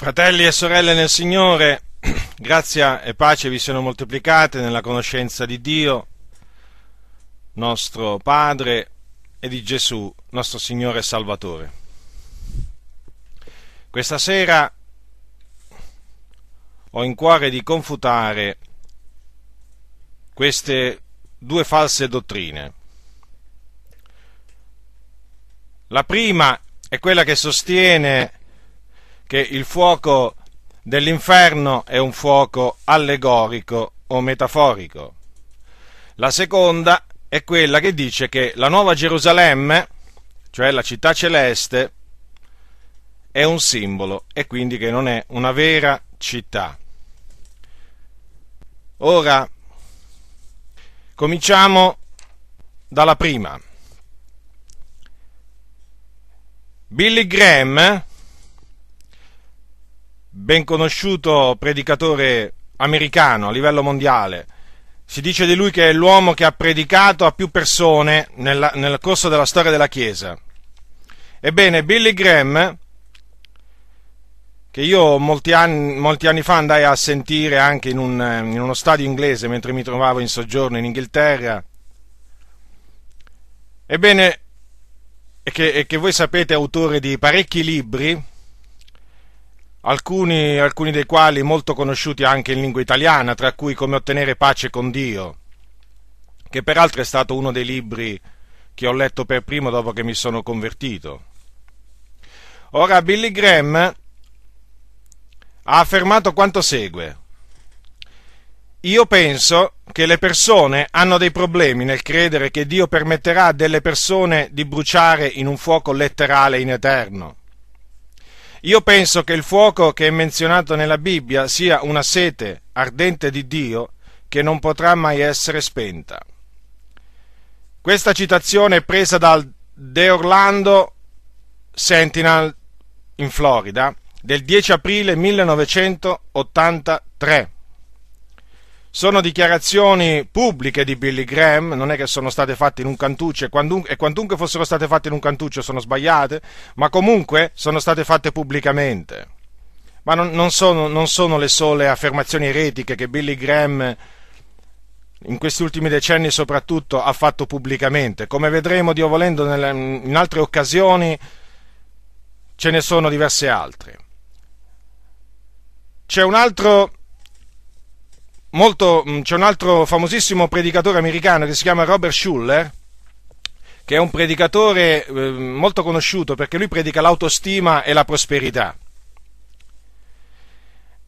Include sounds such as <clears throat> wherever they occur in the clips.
Fratelli e sorelle nel Signore, <clears throat> grazia e pace vi siano moltiplicate nella conoscenza di Dio, nostro Padre, e di Gesù, nostro Signore e Salvatore. Questa sera ho in cuore di confutare queste due false dottrine. La prima è quella che sostiene che il fuoco dell'inferno è un fuoco allegorico o metaforico. La seconda è quella che dice che la nuova Gerusalemme, cioè la città celeste, è un simbolo e quindi che non è una vera città. Ora, cominciamo dalla prima. Billy Graham, ben conosciuto predicatore americano a livello mondiale, si dice di lui che è l'uomo che ha predicato a più persone nella, nel corso della storia della Chiesa. Ebbene, Billy Graham, che io molti anni, molti anni fa andai a sentire anche in, un, in, uno stadio inglese mentre mi trovavo in soggiorno in Inghilterra, ebbene, e che, e che voi sapete è autore di parecchi libri, alcuni, alcuni dei quali molto conosciuti anche in lingua italiana, tra cui Come ottenere pace con Dio, che peraltro è stato uno dei libri che ho letto per primo dopo che mi sono convertito. Ora Billy Graham ha affermato quanto segue. Io penso che le persone hanno dei problemi nel credere che Dio permetterà a delle persone di bruciare in un fuoco letterale in eterno. Io penso che il fuoco che è menzionato nella Bibbia sia una sete ardente di Dio che non potrà mai essere spenta. Questa citazione è presa dal The Orlando Sentinel in Florida del 10 aprile 1983. Sono dichiarazioni pubbliche di Billy Graham, non è che sono state fatte in un cantuccio e quantunque fossero state fatte in un cantuccio sono sbagliate, ma comunque sono state fatte pubblicamente. Ma non, non, sono, non sono le sole affermazioni eretiche che Billy Graham in questi ultimi decenni soprattutto ha fatto pubblicamente. Come vedremo, Dio volendo, in altre occasioni ce ne sono diverse altre. C'è un altro molto, mm, c'è un altro famosissimo predicatore americano che si chiama Robert Schuller, che è un predicatore eh, molto conosciuto perché lui predica l'autostima e la prosperità.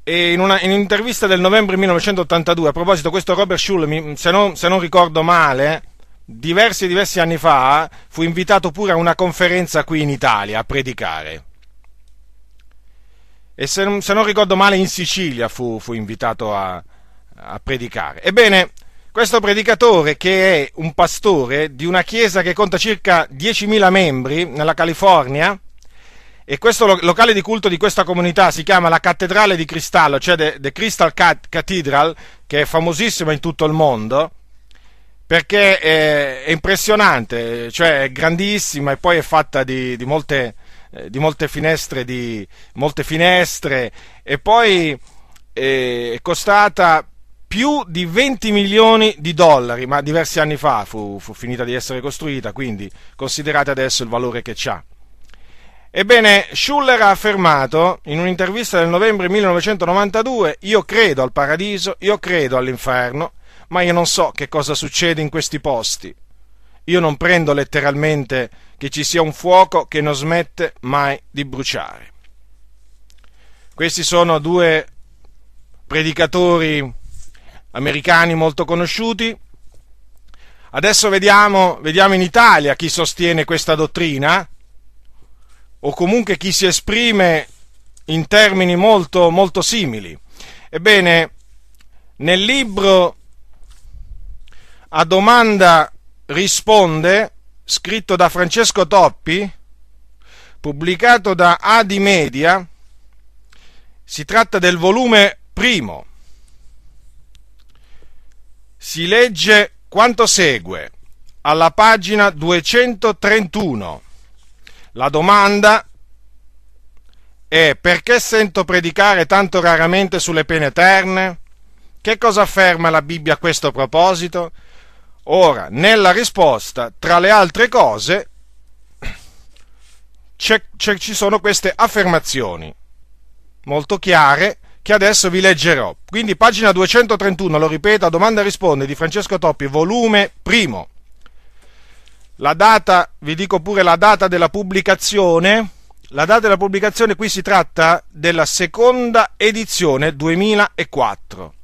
E in, una, in un'intervista del novembre 1982, a proposito, questo Robert Schuller, se non, se non ricordo male, diversi diversi anni fa fu invitato pure a una conferenza qui in Italia a predicare. E se se non ricordo male, in Sicilia fu, fu invitato a, a predicare. Ebbene, questo predicatore, che è un pastore di una chiesa che conta circa 10.000 membri nella California, e questo locale di culto di questa comunità si chiama la Cattedrale di Cristallo, cioè The, Crystal Cathedral, che è famosissima in tutto il mondo, perché è, è impressionante, cioè è grandissima e poi è fatta di, di, molte, eh, di molte, finestre, di molte finestre e poi è costata più di 20 milioni di dollari, ma diversi anni fa fu, fu finita di essere costruita, quindi considerate adesso il valore che ha. Ebbene, Schuller ha affermato in un'intervista del novembre 1992, io credo al paradiso, io credo all'inferno, ma io non so che cosa succede in questi posti. Io non prendo letteralmente che ci sia un fuoco che non smette mai di bruciare. Questi sono due predicatori americani molto conosciuti. Adesso vediamo, vediamo in Italia chi sostiene questa dottrina, o comunque chi si esprime in termini molto, molto simili. Ebbene, nel libro A domanda risponde, scritto da Francesco Toppi, pubblicato da Adi Media, si tratta del volume primo si legge quanto segue alla pagina 231. La domanda è perché sento predicare tanto raramente sulle pene eterne? Che cosa afferma la Bibbia a questo proposito? Ora, nella risposta, tra le altre cose, c'è, c'è, ci sono queste affermazioni molto chiare che adesso vi leggerò. Quindi pagina 231, lo ripeto, domanda e risponde di Francesco Toppi, volume primo. La data, vi dico pure la data della pubblicazione. La data della pubblicazione qui si tratta della seconda edizione 2004.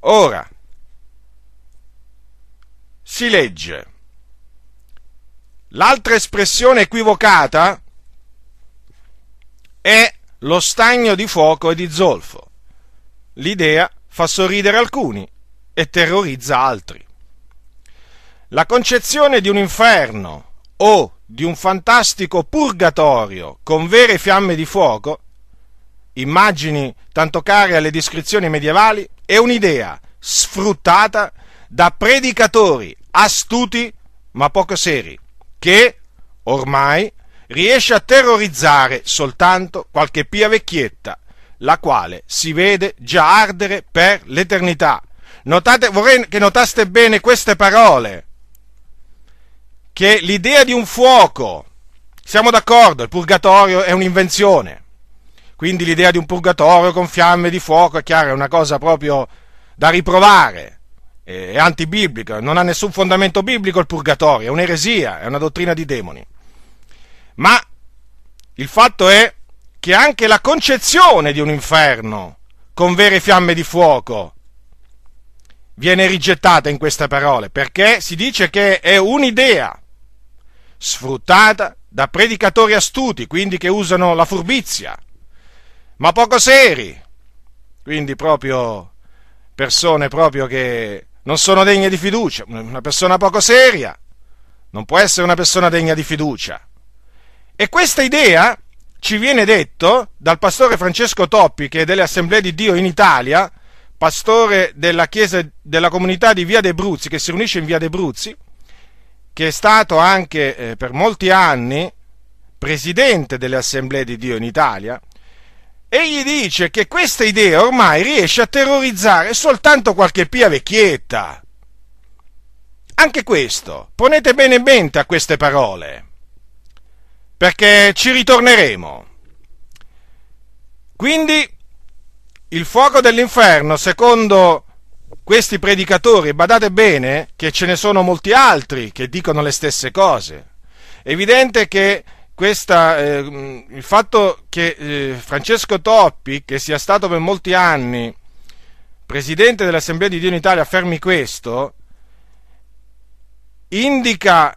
Ora, si legge. L'altra espressione equivocata è lo stagno di fuoco e di zolfo. L'idea fa sorridere alcuni e terrorizza altri. La concezione di un inferno o di un fantastico purgatorio con vere fiamme di fuoco, immagini tanto care alle descrizioni medievali, è un'idea sfruttata da predicatori astuti ma poco seri, che ormai riesce a terrorizzare soltanto qualche pia vecchietta, la quale si vede già ardere per l'eternità. Notate, vorrei che notaste bene queste parole, che l'idea di un fuoco, siamo d'accordo, il purgatorio è un'invenzione, quindi l'idea di un purgatorio con fiamme di fuoco è chiaro, è una cosa proprio da riprovare, è antibiblica, non ha nessun fondamento biblico il purgatorio, è un'eresia, è una dottrina di demoni. Ma il fatto è che anche la concezione di un inferno con vere fiamme di fuoco viene rigettata in queste parole, perché si dice che è un'idea sfruttata da predicatori astuti, quindi che usano la furbizia, ma poco seri, quindi proprio persone proprio che non sono degne di fiducia. Una persona poco seria non può essere una persona degna di fiducia. E questa idea ci viene detto dal pastore Francesco Toppi, che è delle Assemblee di Dio in Italia, pastore della chiesa della comunità di Via de Bruzzi, che si riunisce in Via de Bruzzi, che è stato anche eh, per molti anni presidente delle Assemblee di Dio in Italia, Egli dice che questa idea ormai riesce a terrorizzare soltanto qualche pia vecchietta. Anche questo, ponete bene in mente a queste parole, perché ci ritorneremo. Quindi il fuoco dell'inferno, secondo questi predicatori, badate bene che ce ne sono molti altri che dicono le stesse cose. È evidente che questa, eh, il fatto che eh, Francesco Toppi, che sia stato per molti anni presidente dell'Assemblea di Dio in Italia, affermi questo, indica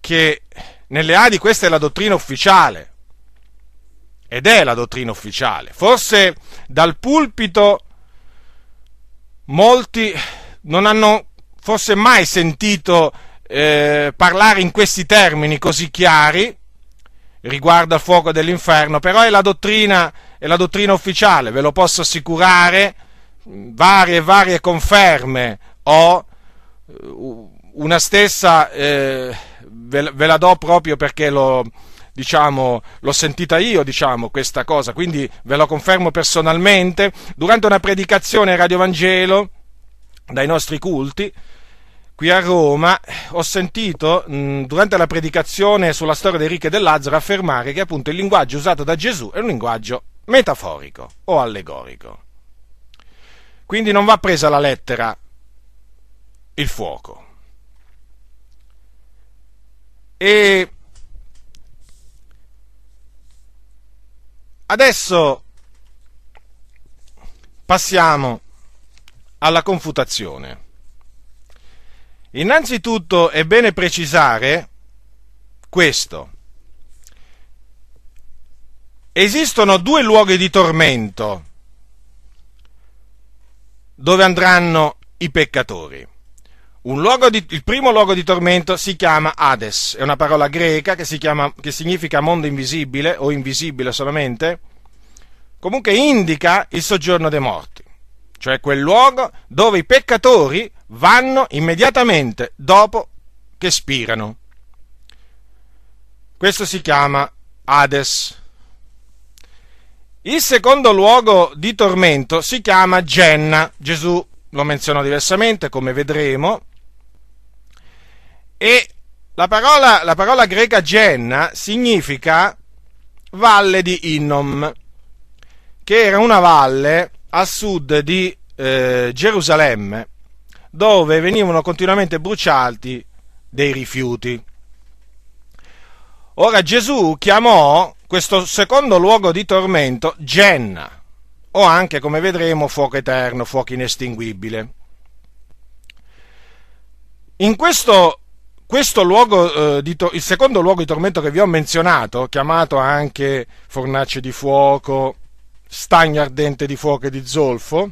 che nelle Adi questa è la dottrina ufficiale. Ed è la dottrina ufficiale. Forse dal pulpito molti non hanno forse mai sentito eh, parlare in questi termini così chiari, riguardo al fuoco dell'inferno, però è la dottrina, è la dottrina ufficiale, ve lo posso assicurare, varie e varie conferme ho, una stessa eh, ve, ve, la do proprio perché l'ho, diciamo, l'ho sentita io, diciamo, questa cosa, quindi ve lo confermo personalmente, durante una predicazione Radio Vangelo dai nostri culti, qui a Roma ho sentito mh, durante la predicazione sulla storia dei ricchi e del Lazzaro affermare che appunto il linguaggio usato da Gesù è un linguaggio metaforico o allegorico. Quindi non va presa la lettera il fuoco. E adesso passiamo alla confutazione. Innanzitutto è bene precisare questo. Esistono due luoghi di tormento dove andranno i peccatori. Di, il primo luogo di tormento si chiama Hades, è una parola greca che, chiama, che significa mondo invisibile o invisibile solamente, comunque indica il soggiorno dei morti cioè quel luogo dove i peccatori vanno immediatamente dopo che spirano. Questo si chiama Hades. Il secondo luogo di tormento si chiama Genna. Gesù lo menzionò diversamente, come vedremo. E la parola, la parola greca Genna significa valle di Innom, che era una valle a sud di eh, Gerusalemme, dove venivano continuamente bruciati dei rifiuti. Ora Gesù chiamò questo secondo luogo di tormento Genna, o anche, come vedremo, fuoco eterno, fuoco inestinguibile. In questo, luogo, eh, to- il secondo luogo di tormento che vi ho menzionato, chiamato anche fornace di fuoco, stagno ardente di fuoco e di zolfo,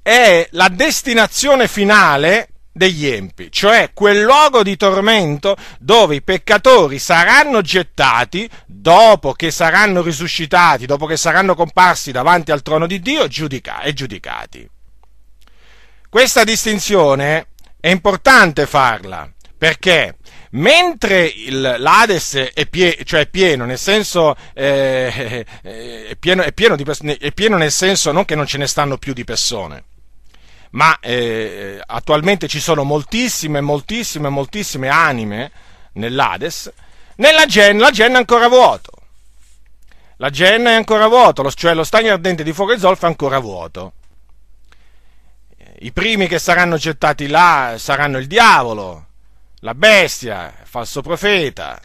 è la destinazione finale degli empi, cioè quel luogo di tormento dove i peccatori saranno gettati dopo che saranno risuscitati, dopo che saranno comparsi davanti al trono di Dio giudica- e giudicati. Questa distinzione è importante farla perché mentre il, l'Ades è, pie, cioè è, pieno, nel senso eh, eh, è, pieno, è, pieno di, è pieno nel senso non che non ce ne stanno più di persone, ma eh, attualmente ci sono moltissime, moltissime, moltissime anime nell'Ades, nella Gen, la Gen è ancora vuoto. La Gen è ancora vuoto, cioè lo stagno ardente di fuoco e zolfo è ancora vuoto. I primi che saranno gettati là saranno il diavolo, la bestia, il falso profeta,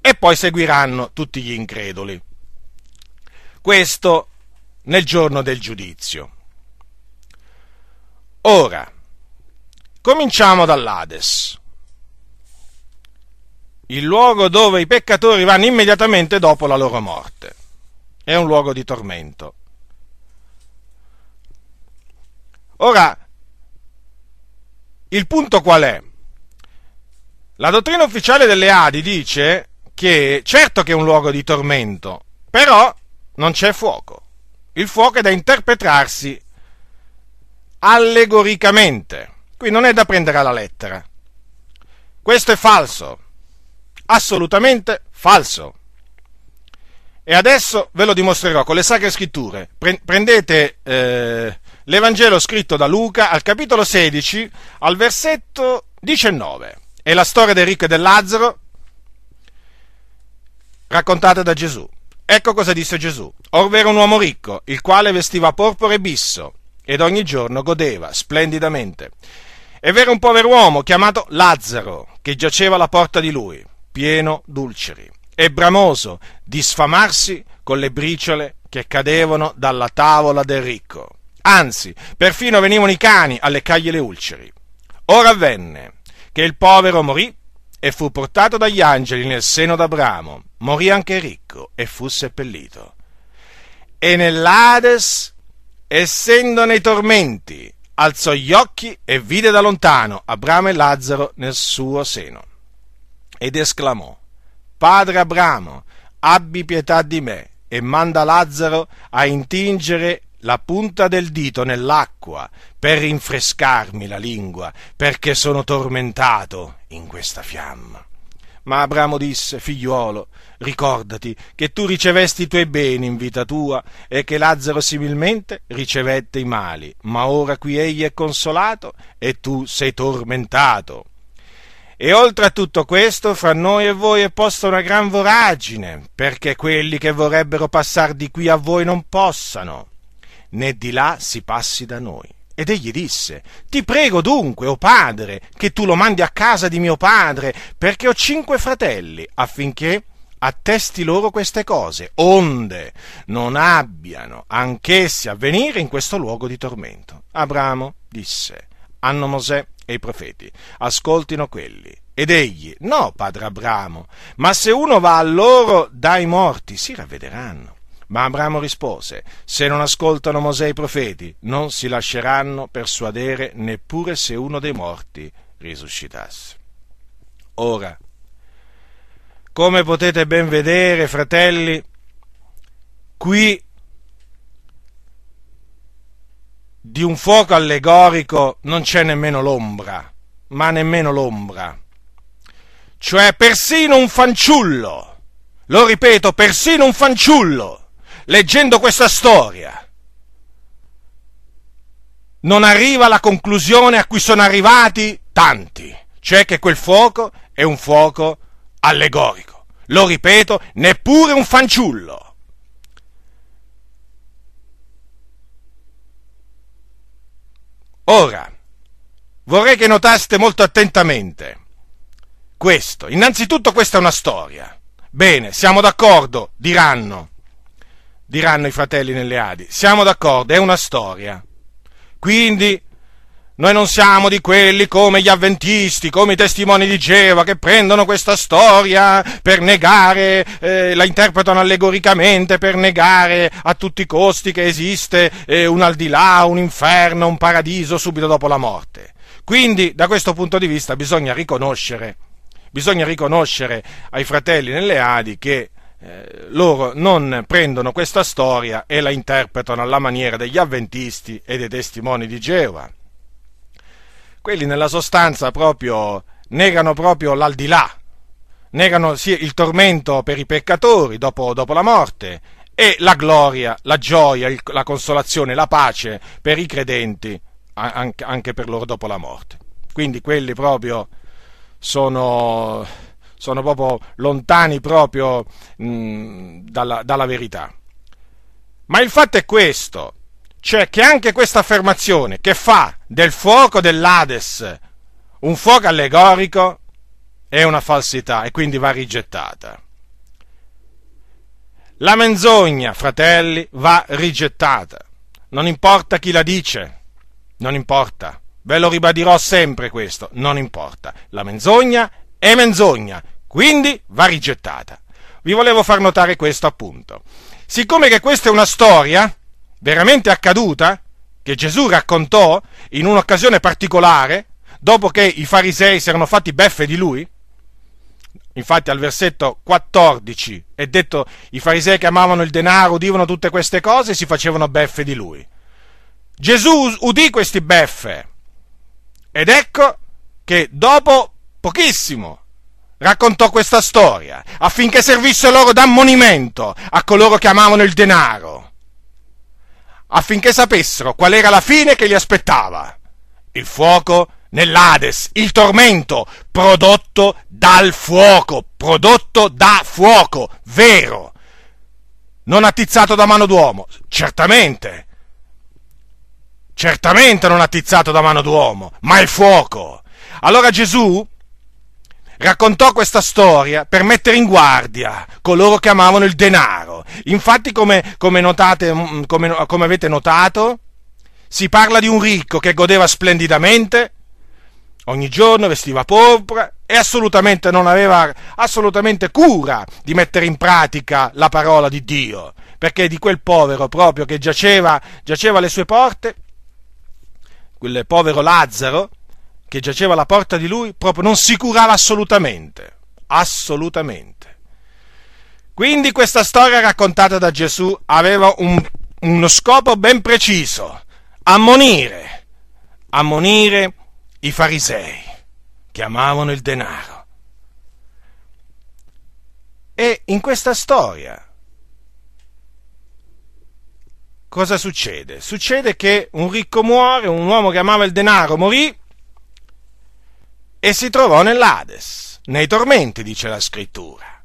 e poi seguiranno tutti gli increduli. Questo nel giorno del giudizio. Ora, cominciamo dall'Ades, il luogo dove i peccatori vanno immediatamente dopo la loro morte. È un luogo di tormento. Ora, il punto qual è? La dottrina ufficiale delle Adi dice che certo che è un luogo di tormento, però non c'è fuoco. Il fuoco è da interpretarsi allegoricamente. Qui non è da prendere alla lettera. Questo è falso, assolutamente falso. E adesso ve lo dimostrerò con le sacre scritture. Prendete eh, l'Evangelo scritto da Luca al capitolo 16, al versetto 19. È la storia del ricco e del Lazzaro raccontata da Gesù. Ecco cosa disse Gesù. Orve era un uomo ricco, il quale vestiva porpora e bisso ed ogni giorno godeva splendidamente. E v'era un pover'uomo chiamato Lazzaro, che giaceva alla porta di lui, pieno d'ulceri, e bramoso di sfamarsi con le briciole che cadevano dalla tavola del ricco. Anzi, perfino venivano i cani a leccargli le ulceri. Ora avvenne che il povero morì e fu portato dagli angeli nel seno d'Abramo. Morì anche ricco e fu seppellito. E nell'Ades essendo nei tormenti, alzò gli occhi e vide da lontano Abramo e Lazzaro nel suo seno. Ed esclamò, Padre Abramo, abbi pietà di me e manda Lazzaro a intingere la punta del dito nell'acqua per rinfrescarmi la lingua, perché sono tormentato in questa fiamma. Ma Abramo disse, figliuolo, ricordati che tu ricevesti i tuoi beni in vita tua e che Lazzaro similmente ricevette i mali, ma ora qui egli è consolato e tu sei tormentato. E oltre a tutto questo, fra noi e voi è posta una gran voragine, perché quelli che vorrebbero passare di qui a voi non possano, né di là si passi da noi. Ed egli disse, Ti prego dunque, o oh padre, che tu lo mandi a casa di mio padre, perché ho cinque fratelli, affinché attesti loro queste cose, onde non abbiano anch'essi a venire in questo luogo di tormento. Abramo disse, hanno Mosè e i profeti, ascoltino quelli. Ed egli, no, padre Abramo, ma se uno va a loro dai morti, si ravvederanno. Ma Abramo rispose, se non ascoltano Mosè i profeti, non si lasceranno persuadere neppure se uno dei morti risuscitasse. Ora, come potete ben vedere, fratelli, qui di un fuoco allegorico non c'è nemmeno l'ombra, ma nemmeno l'ombra. Cioè persino un fanciullo, lo ripeto, persino un fanciullo leggendo questa storia, non arriva alla conclusione a cui sono arrivati tanti, cioè che quel fuoco è un fuoco allegorico. Lo ripeto, neppure un fanciullo. Ora, vorrei che notaste molto attentamente questo. Innanzitutto questa è una storia. Bene, siamo d'accordo, diranno. Diranno i fratelli nelle Adi. Siamo d'accordo, è una storia. Quindi noi non siamo di quelli come gli avventisti, come i testimoni di Geova, che prendono questa storia per negare, eh, la interpretano allegoricamente per negare a tutti i costi che esiste eh, un al di là, un inferno, un paradiso subito dopo la morte. Quindi, da questo punto di vista, bisogna riconoscere, bisogna riconoscere ai fratelli nelle Adi che eh, loro non prendono questa storia e la interpretano alla maniera degli avventisti e dei testimoni di Geova. Quelli nella sostanza proprio negano proprio l'aldilà, negano il tormento per i peccatori dopo, dopo la morte e la gloria, la gioia, il, la consolazione, la pace per i credenti anche, anche per loro dopo la morte. Quindi quelli proprio sono sono proprio lontani proprio mh, dalla, dalla verità. Ma il fatto è questo, cioè che anche questa affermazione che fa del fuoco dell'Ades un fuoco allegorico è una falsità e quindi va rigettata. La menzogna, fratelli, va rigettata. Non importa chi la dice, non importa. Ve lo ribadirò sempre questo, non importa. La menzogna è menzogna, quindi va rigettata. Vi volevo far notare questo appunto. Siccome che questa è una storia veramente accaduta, che Gesù raccontò in un'occasione particolare, dopo che i farisei si erano fatti beffe di lui, infatti al versetto 14 è detto i farisei che amavano il denaro udivano tutte queste cose e si facevano beffe di lui. Gesù udì questi beffe ed ecco che dopo pochissimo raccontò questa storia affinché servisse loro d'ammonimento a coloro che amavano il denaro, affinché sapessero qual era la fine che li aspettava. Il fuoco nell'Ades, il tormento prodotto dal fuoco, prodotto da fuoco, vero, non attizzato da mano d'uomo, certamente, certamente non attizzato da mano d'uomo, ma il fuoco. Allora Gesù raccontò questa storia per mettere in guardia coloro che amavano il denaro. Infatti, come, come, notate, mm, come, come avete notato, si parla di un ricco che godeva splendidamente, ogni giorno vestiva porpora e assolutamente non aveva assolutamente cura di mettere in pratica la parola di Dio, perché di quel povero proprio che giaceva, giaceva alle sue porte, quel povero Lazzaro, che giaceva alla porta di lui proprio non si curava assolutamente, assolutamente. Quindi questa storia raccontata da Gesù aveva un, uno scopo ben preciso, ammonire, ammonire i farisei che amavano il denaro. E in questa storia cosa succede? Succede che un ricco muore, un uomo che amava il denaro morì e si trovò nell'Ades, nei tormenti, dice la scrittura.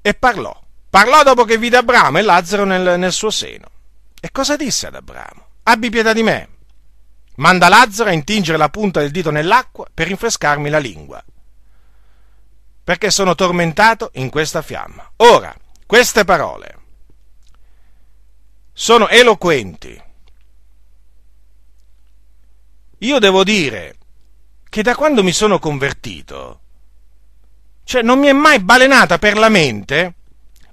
E parlò. Parlò dopo che vide Abramo e Lazzaro nel, nel suo seno. E cosa disse ad Abramo? Abbi pietà di me. Manda Lazzaro a intingere la punta del dito nell'acqua per rinfrescarmi la lingua, perché sono tormentato in questa fiamma. Ora, queste parole sono eloquenti io devo dire che da quando mi sono convertito, cioè non mi è mai balenata per la mente,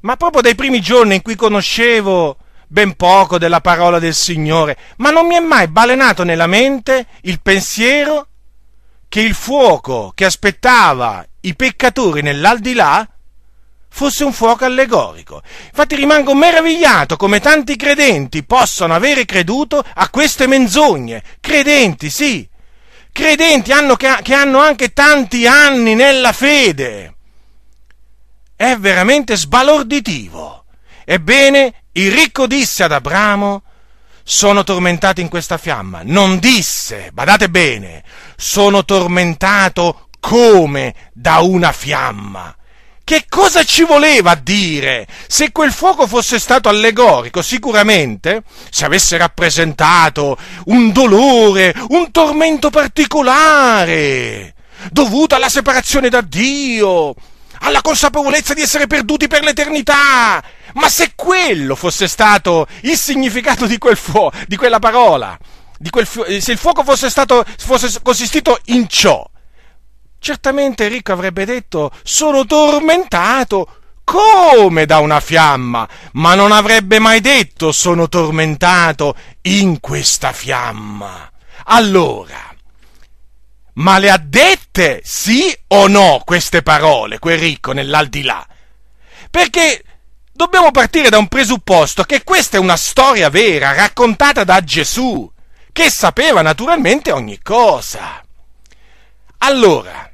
ma proprio dai primi giorni in cui conoscevo ben poco della parola del Signore, ma non mi è mai balenato nella mente il pensiero che il fuoco che aspettava i peccatori nell'aldilà fosse un fuoco allegorico. Infatti rimango meravigliato come tanti credenti possano avere creduto a queste menzogne. Credenti, sì. Credenti hanno, che, che hanno anche tanti anni nella fede. è veramente sbalorditivo. Ebbene, il ricco disse ad Abramo, sono tormentato in questa fiamma. Non disse, badate bene, sono tormentato come da una fiamma. Che cosa ci voleva dire? Se quel fuoco fosse stato allegorico, sicuramente, se avesse rappresentato un dolore, un tormento particolare, dovuto alla separazione da Dio, alla consapevolezza di essere perduti per l'eternità. Ma se quello fosse stato il significato di quel fuoco, di quella parola, di quel fu- se il fuoco fosse stato, fosse consistito in ciò, certamente Enrico avrebbe detto sono tormentato come da una fiamma, ma non avrebbe mai detto sono tormentato in questa fiamma. Allora, ma le ha dette sì o no queste parole, quel ricco nell'aldilà? Perché dobbiamo partire da un presupposto che questa è una storia vera, raccontata da Gesù, che sapeva naturalmente ogni cosa. Allora,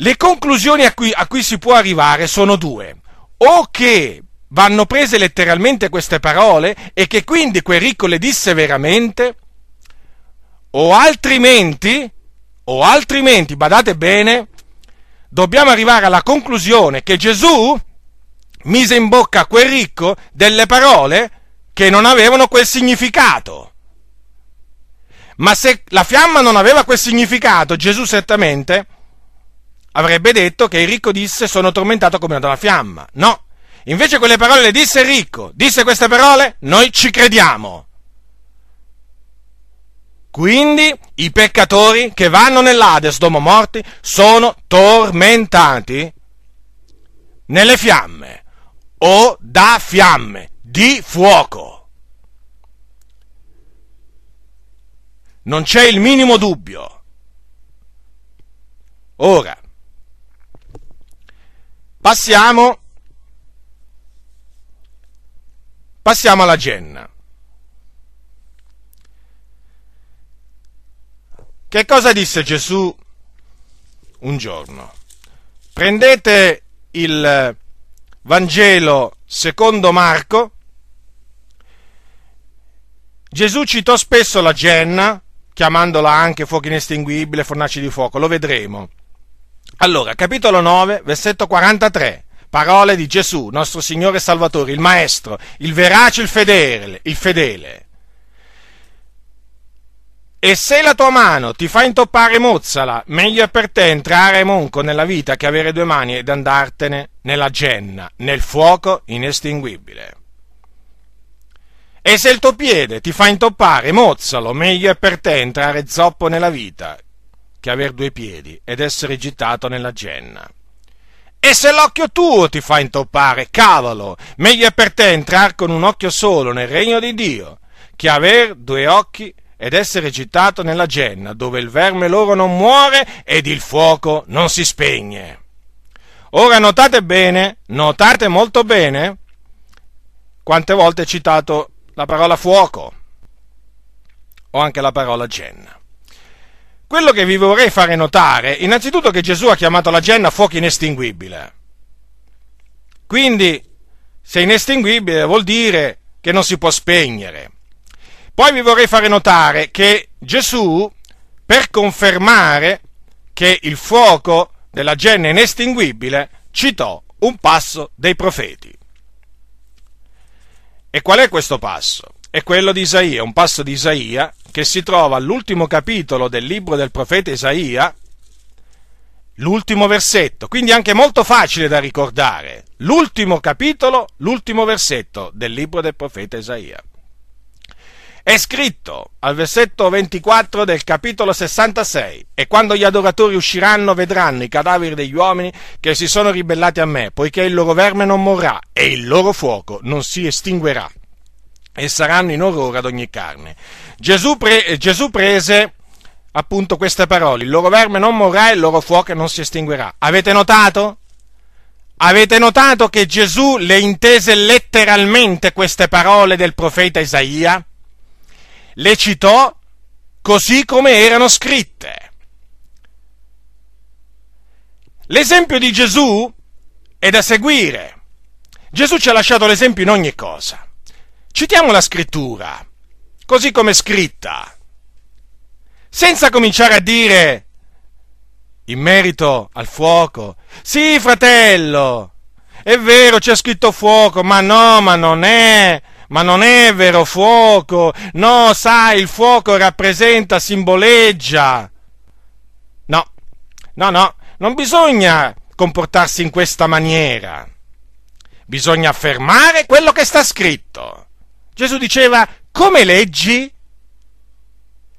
le conclusioni a cui, a cui si può arrivare sono due. O che vanno prese letteralmente queste parole e che quindi quel ricco le disse veramente, o altrimenti, o altrimenti, badate bene, dobbiamo arrivare alla conclusione che Gesù mise in bocca a quel ricco delle parole che non avevano quel significato. Ma se la fiamma non aveva quel significato, Gesù certamente avrebbe detto che il ricco disse sono tormentato come una fiamma. No, invece quelle parole le disse il ricco, disse queste parole, noi ci crediamo. Quindi i peccatori che vanno nell'Ades domo morti sono tormentati nelle fiamme o da fiamme di fuoco. Non c'è il minimo dubbio. Ora, Passiamo, passiamo alla Genna. Che cosa disse Gesù un giorno? Prendete il Vangelo secondo Marco. Gesù citò spesso la Genna, chiamandola anche fuoco inestinguibile, fornaci di fuoco, lo vedremo. Allora, capitolo 9, versetto 43. Parole di Gesù, nostro Signore e Salvatore, il Maestro, il verace, il fedele, il fedele. E se la tua mano ti fa intoppare, mozzala, meglio è per te entrare monco nella vita che avere due mani ed andartene nella genna, nel fuoco inestinguibile. E se il tuo piede ti fa intoppare, mozzalo, meglio è per te entrare zoppo nella vita che aver due piedi ed essere gittato nella genna. E se l'occhio tuo ti fa intoppare, cavalo, meglio è per te entrare con un occhio solo nel regno di Dio, che aver due occhi ed essere gittato nella genna, dove il verme loro non muore ed il fuoco non si spegne. Ora notate bene, notate molto bene, quante volte è citato la parola fuoco o anche la parola genna. Quello che vi vorrei fare notare, innanzitutto che Gesù ha chiamato la genna fuoco inestinguibile. Quindi, se inestinguibile vuol dire che non si può spegnere. Poi vi vorrei fare notare che Gesù, per confermare che il fuoco della genna è inestinguibile, citò un passo dei profeti. E qual è questo passo? È quello di Isaia, un passo di Isaia che si trova all'ultimo capitolo del libro del profeta Isaia, l'ultimo versetto, quindi anche molto facile da ricordare. L'ultimo capitolo, l'ultimo versetto del libro del profeta Isaia. È scritto al versetto 24 del capitolo 66 e quando gli adoratori usciranno vedranno i cadaveri degli uomini che si sono ribellati a me, poiché il loro verme non morrà e il loro fuoco non si estinguerà e saranno in orrore ad ogni carne. Gesù, pre- Gesù prese appunto queste parole, il loro verme non morrà e il loro fuoco non si estinguerà. Avete notato? Avete notato che Gesù le intese letteralmente queste parole del profeta Isaia? Le citò così come erano scritte. L'esempio di Gesù è da seguire. Gesù ci ha lasciato l'esempio in ogni cosa. Citiamo la scrittura, così come è scritta, senza cominciare a dire in merito al fuoco, sì fratello, è vero c'è scritto fuoco, ma no, ma non è, ma non è vero fuoco, no, sai, il fuoco rappresenta, simboleggia. No, no, no, non bisogna comportarsi in questa maniera. Bisogna affermare quello che sta scritto. Gesù diceva, come leggi?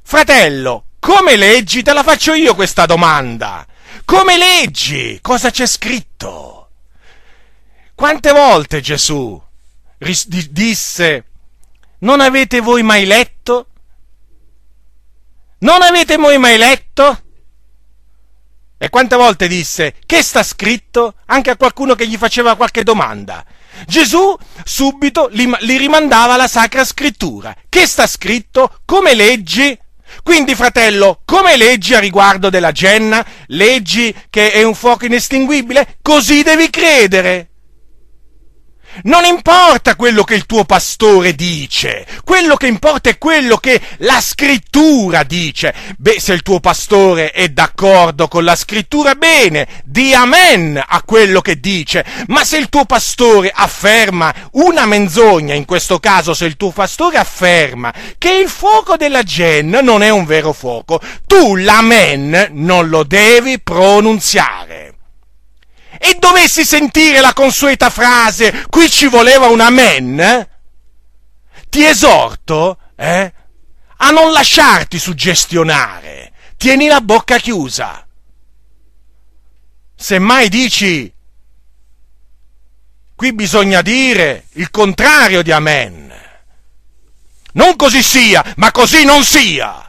Fratello, come leggi? Te la faccio io questa domanda. Come leggi? Cosa c'è scritto? Quante volte Gesù disse, non avete voi mai letto? Non avete voi mai letto? E quante volte disse, che sta scritto? Anche a qualcuno che gli faceva qualche domanda. Gesù subito li, li rimandava alla Sacra Scrittura. Che sta scritto? Come leggi? Quindi, fratello, come leggi a riguardo della genna? Leggi che è un fuoco inestinguibile? Così devi credere. Non importa quello che il tuo pastore dice, quello che importa è quello che la scrittura dice. Beh, se il tuo pastore è d'accordo con la scrittura, bene, di amen a quello che dice. Ma se il tuo pastore afferma una menzogna, in questo caso se il tuo pastore afferma che il fuoco della gen non è un vero fuoco, tu l'amen non lo devi pronunziare e dovessi sentire la consueta frase, qui ci voleva un amen, ti esorto eh, a non lasciarti suggestionare, tieni la bocca chiusa. Se mai dici, qui bisogna dire il contrario di amen. Non così sia, ma così non sia.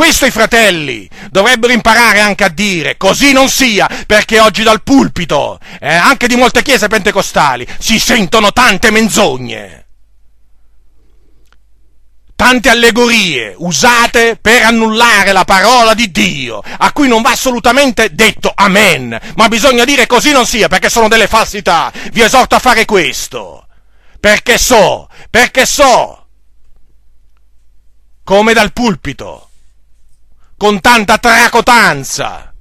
Questo i fratelli dovrebbero imparare anche a dire, così non sia, perché oggi dal pulpito, eh, anche di molte chiese pentecostali, si sentono tante menzogne, tante allegorie usate per annullare la parola di Dio, a cui non va assolutamente detto amen, ma bisogna dire così non sia, perché sono delle falsità. Vi esorto a fare questo, perché so, perché so, come dal pulpito con tanta tracotanza.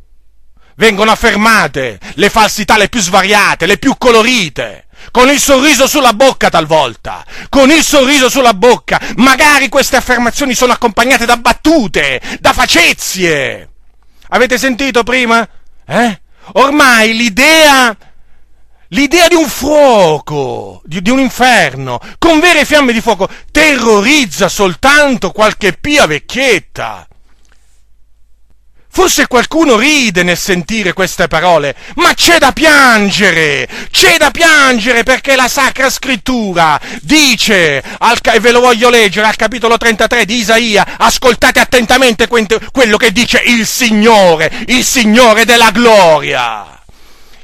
Vengono affermate le falsità le più svariate, le più colorite, con il sorriso sulla bocca talvolta, con il sorriso sulla bocca. Magari queste affermazioni sono accompagnate da battute, da facezie. Avete sentito prima? Eh? Ormai l'idea L'idea di un fuoco, di, di, un inferno, con vere fiamme di fuoco, terrorizza soltanto qualche pia vecchietta. Forse qualcuno ride nel sentire queste parole, ma c'è da piangere, c'è da piangere perché la Sacra Scrittura dice, al, e ve lo voglio leggere al capitolo 33 di Isaia, ascoltate attentamente quello che dice il Signore, il Signore della gloria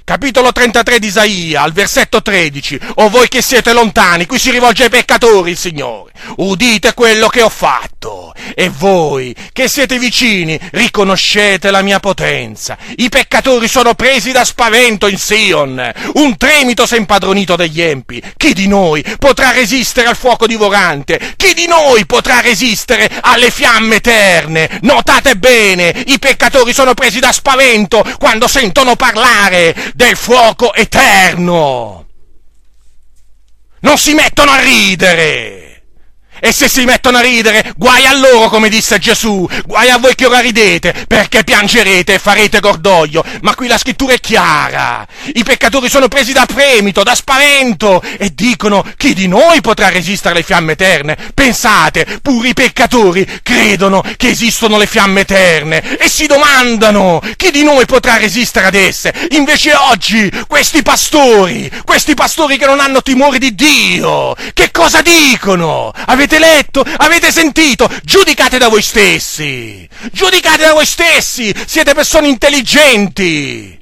capitolo 33 di Isaia, al versetto 13, o voi che siete lontani, qui si rivolge ai peccatori il Signore, udite quello che ho fatto, e voi che siete vicini, riconoscete la mia potenza. I peccatori sono presi da spavento in Sion, un tremito si è impadronito degli empi. Chi di noi potrà resistere al fuoco divorante? Chi di noi potrà resistere alle fiamme eterne? Notate bene, i peccatori sono presi da spavento quando sentono parlare del fuoco eterno. Non si mettono a ridere. E se si mettono a ridere, guai a loro, come disse Gesù, guai a voi che ora ridete, perché piangerete e farete cordoglio. Ma qui la scrittura è chiara. I peccatori sono presi da fremito, da spavento, e dicono, chi di noi potrà resistere alle fiamme eterne? Pensate, pure i peccatori credono che esistono le fiamme eterne, e si domandano, chi di noi potrà resistere ad esse? Invece oggi, questi pastori, questi pastori che non hanno timore di Dio, che cosa dicono? Avete Avete letto? Avete sentito? Giudicate da voi stessi! Giudicate da voi stessi! Siete persone intelligenti!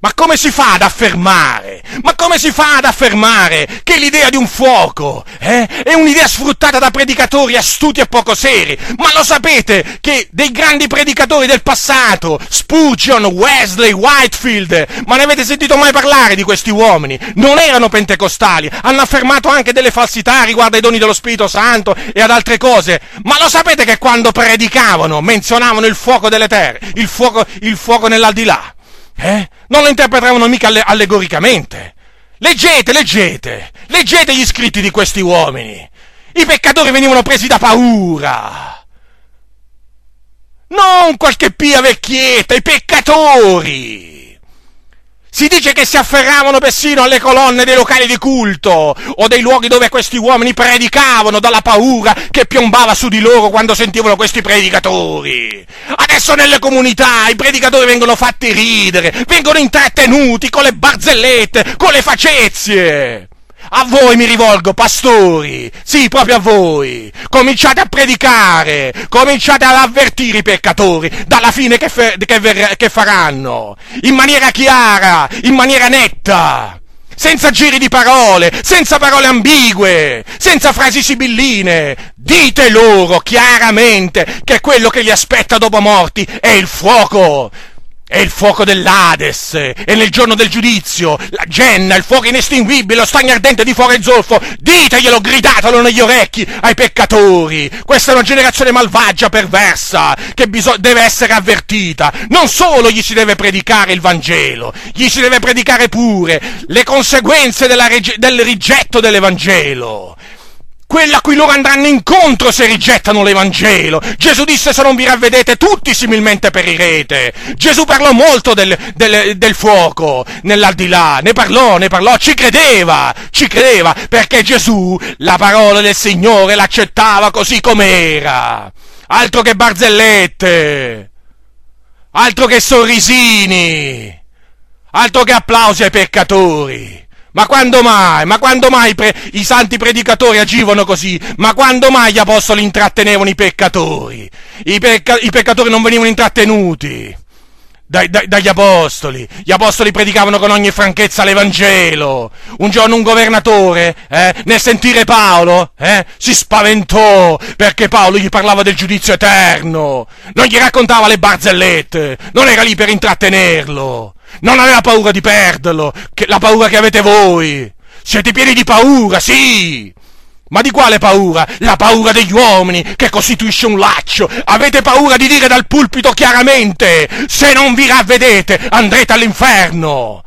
Ma come si fa ad affermare? Ma come si fa ad affermare che l'idea di un fuoco eh, è un'idea sfruttata da predicatori astuti e poco seri? Ma lo sapete che dei grandi predicatori del passato, Spurgeon, Wesley, Whitefield, ma ne avete sentito mai parlare di questi uomini? Non erano pentecostali, hanno affermato anche delle falsità riguardo ai doni dello Spirito Santo e ad altre cose. Ma lo sapete che quando predicavano menzionavano il fuoco delle terre, il fuoco, il fuoco nell'aldilà? Eh? Non lo interpretavano mica allegoricamente. Leggete, leggete, leggete gli scritti di questi uomini. I peccatori venivano presi da paura. Non qualche pia vecchietta, i peccatori. Si dice che si afferravano persino alle colonne dei locali di culto o dei luoghi dove questi uomini predicavano dalla paura che piombava su di loro quando sentivano questi predicatori. Adesso nelle comunità i predicatori vengono fatti ridere, vengono intrattenuti con le barzellette, con le facezie. A voi mi rivolgo, pastori, sì, proprio a voi. Cominciate a predicare, cominciate ad avvertire i peccatori dalla fine che, fe- che, ver- che faranno, in maniera chiara, in maniera netta. Senza giri di parole, senza parole ambigue, senza frasi sibilline. Dite loro chiaramente che quello che li aspetta dopo morti è il fuoco, è il fuoco dell'Ades, e nel giorno del giudizio, la genna, il fuoco inestinguibile, lo stagno ardente di fuoco e zolfo, diteglielo, gridatelo negli orecchi ai peccatori. Questa è una generazione malvagia, perversa, che biso- deve essere avvertita. Non solo gli si deve predicare il Vangelo, gli si deve predicare pure le conseguenze reg- del rigetto dell'Evangelo quella a cui loro andranno incontro se rigettano l'Evangelo. Gesù disse se non vi ravvedete tutti similmente perirete. Gesù parlò molto del, del, del fuoco nell'aldilà, ne parlò, ne parlò, ci credeva, ci credeva, perché Gesù la parola del Signore l'accettava così com'era. Altro che barzellette, altro che sorrisini, altro che applausi ai peccatori. Ma quando mai? Ma quando mai pre- i santi predicatori agivano così? Ma quando mai gli apostoli intrattenevano i peccatori? I, pecca- i peccatori non venivano intrattenuti dai, dai, dagli apostoli. Gli apostoli predicavano con ogni franchezza l'Evangelo. Un giorno un governatore, eh, nel sentire Paolo, eh, si spaventò perché Paolo gli parlava del giudizio eterno. Non gli raccontava le barzellette. Non era lì per intrattenerlo. Non aveva paura di perderlo, che, la paura che avete voi. Siete pieni di paura, sì. Ma di quale paura? La paura degli uomini, che costituisce un laccio. Avete paura di dire dal pulpito chiaramente, se non vi ravvedete andrete all'inferno.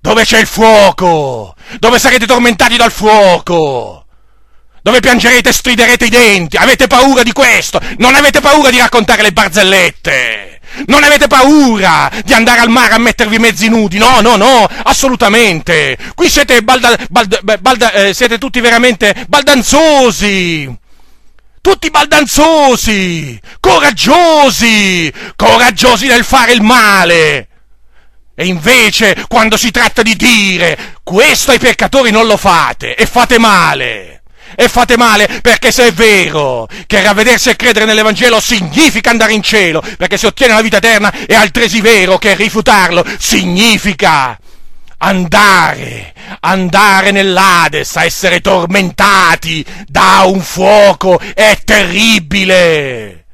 Dove c'è il fuoco, dove sarete tormentati dal fuoco, dove piangerete e striderete i denti. Avete paura di questo, non avete paura di raccontare le barzellette. Non avete paura di andare al mare a mettervi mezzi nudi? No, no, no, assolutamente. Qui siete, balda, balda, balda, eh, siete tutti veramente baldanzosi. Tutti baldanzosi, coraggiosi, coraggiosi nel fare il male. E invece, quando si tratta di dire questo ai peccatori non lo fate e fate male e fate male perché se è vero che ravvedersi e credere nell'Evangelo significa andare in cielo perché si ottiene la vita eterna è altresì vero che rifiutarlo significa andare, andare nell'Ades a essere tormentati da un fuoco è terribile.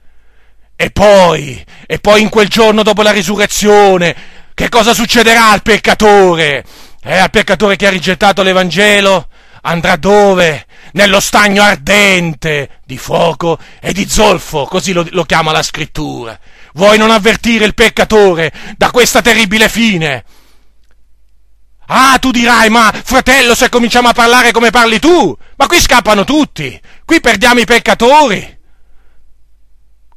E poi, e poi in quel giorno dopo la risurrezione, che cosa succederà al peccatore? Eh, al peccatore che ha rigettato l'Evangelo? Andrà dove? nello stagno ardente di fuoco e di zolfo, così lo, lo chiama la scrittura. Vuoi non avvertire il peccatore da questa terribile fine? Ah, tu dirai, ma fratello, se cominciamo a parlare come parli tu, ma qui scappano tutti, qui perdiamo i peccatori.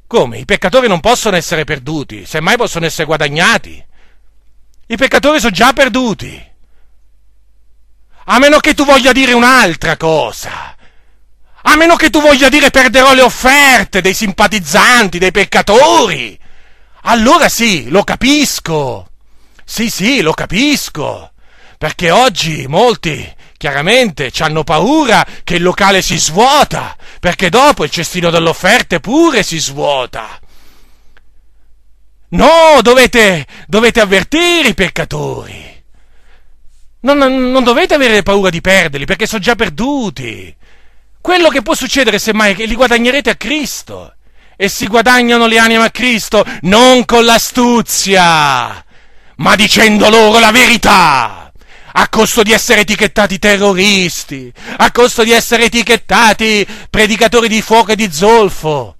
Come? I peccatori non possono essere perduti, semmai possono essere guadagnati. I peccatori sono già perduti. A meno che tu voglia dire un'altra cosa. A meno che tu voglia dire perderò le offerte dei simpatizzanti, dei peccatori. Allora sì, lo capisco. Sì, sì, lo capisco. Perché oggi molti chiaramente hanno paura che il locale si svuota, perché dopo il cestino delle offerte pure si svuota. No, dovete, dovete avvertire i peccatori. Non, non, dovete avere paura di perderli perché sono già perduti. Quello che può succedere semmai è che li guadagnerete a Cristo. E si guadagnano le anime a Cristo non con l'astuzia, ma dicendo loro la verità a costo di essere etichettati terroristi, a costo di essere etichettati predicatori di fuoco e di zolfo.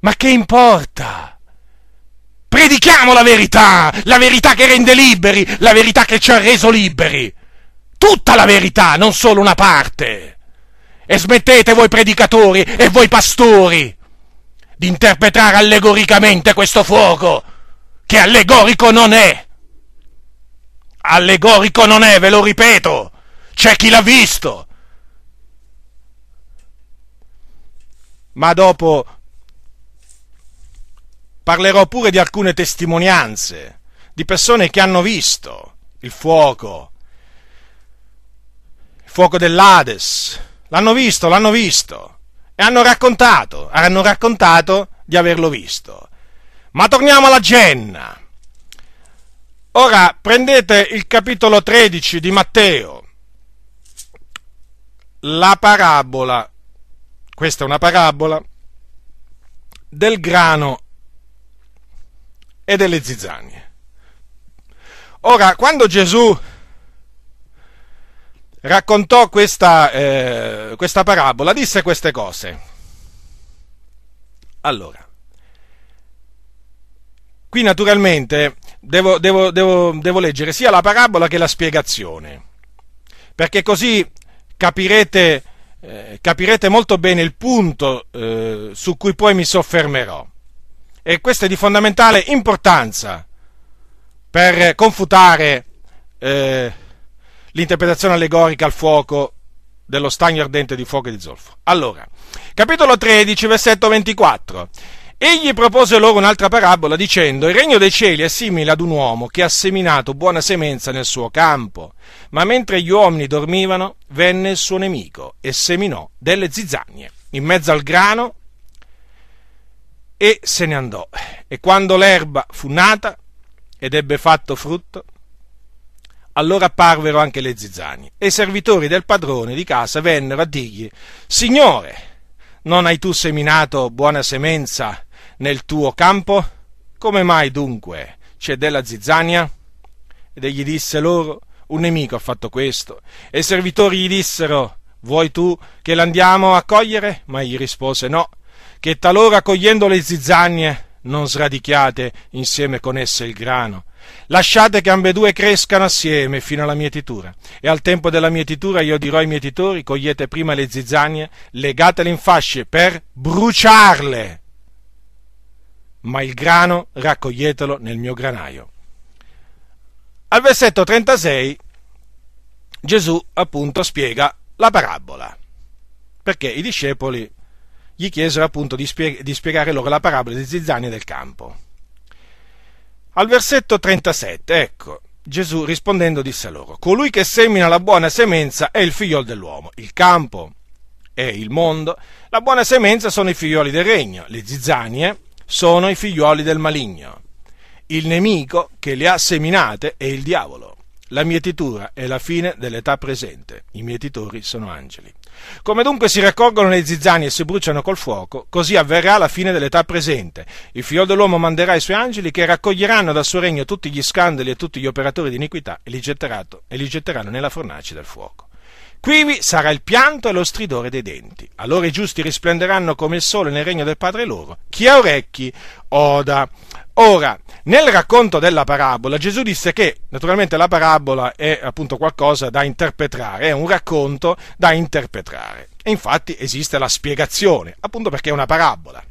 Ma che importa? Predichiamo la verità, la verità che rende liberi, la verità che ci ha reso liberi. Tutta la verità, non solo una parte. E smettete voi predicatori e voi pastori di interpretare allegoricamente questo fuoco, che allegorico non è. Allegorico non è, ve lo ripeto. C'è chi l'ha visto. Ma dopo parlerò pure di alcune testimonianze di persone che hanno visto il fuoco, il fuoco dell'Ades. L'hanno visto, l'hanno visto. E hanno raccontato, hanno raccontato di averlo visto. Ma torniamo alla Genna. Ora prendete il capitolo 13 di Matteo, la parabola, questa è una parabola, del grano e delle zizzanie. Ora, quando Gesù raccontò questa, eh, questa parabola, disse queste cose. Allora, qui naturalmente devo, devo, devo, devo leggere sia la parabola che la spiegazione, perché così capirete, eh, capirete molto bene il punto eh, su cui poi mi soffermerò. E questo è di fondamentale importanza per confutare eh, l'interpretazione allegorica al fuoco dello stagno ardente di fuoco e di zolfo. Allora, capitolo 13, versetto 24. Egli propose loro un'altra parabola dicendo, il regno dei cieli è simile ad un uomo che ha seminato buona semenza nel suo campo, ma mentre gli uomini dormivano venne il suo nemico e seminò delle zizzagne in mezzo al grano e se ne andò. E quando l'erba fu nata ed ebbe fatto frutto, allora apparvero anche le zizzanie e i servitori del padrone di casa vennero a dirgli, Signore, non hai tu seminato buona semenza nel tuo campo? Come mai dunque c'è della zizzania? Ed egli disse loro, un nemico ha fatto questo. E i servitori gli dissero, vuoi tu che l'andiamo a cogliere? Ma egli rispose, no, che talora cogliendo le zizzanie non sradichiate insieme con esse il grano. Lasciate che ambedue crescano assieme fino alla mietitura. E al tempo della mietitura io dirò ai mietitori, cogliete prima le zizzanie, legatele in fasce per bruciarle ma il grano raccoglietelo nel mio granaio. Al versetto 36 Gesù appunto spiega la parabola, perché i discepoli gli chiesero appunto di, spie- di spiegare loro la parabola dei zizzani del campo. Al versetto 37, ecco, Gesù rispondendo disse loro, colui che semina la buona semenza è il figliol dell'uomo, il campo è il mondo, la buona semenza sono i figlioli del regno, le zizzanie sono i figliuoli del maligno. Il nemico che le ha seminate è il diavolo. La mietitura è la fine dell'età presente. I mietitori sono angeli. Come dunque si raccolgono le zizzanie e si bruciano col fuoco, così avverrà la fine dell'età presente. Il figlio dell'uomo manderà i suoi angeli che raccoglieranno dal suo regno tutti gli scandali e tutti gli operatori di iniquità e li, e li getteranno nella fornace del fuoco. Quivi sarà il pianto e lo stridore dei denti. Allora i giusti risplenderanno come il sole nel regno del Padre loro. Chi ha orecchi, oda. Ora, nel racconto della parabola, Gesù disse che naturalmente la parabola è appunto qualcosa da interpretare, è un racconto da interpretare. E infatti esiste la spiegazione, appunto perché è una parabola.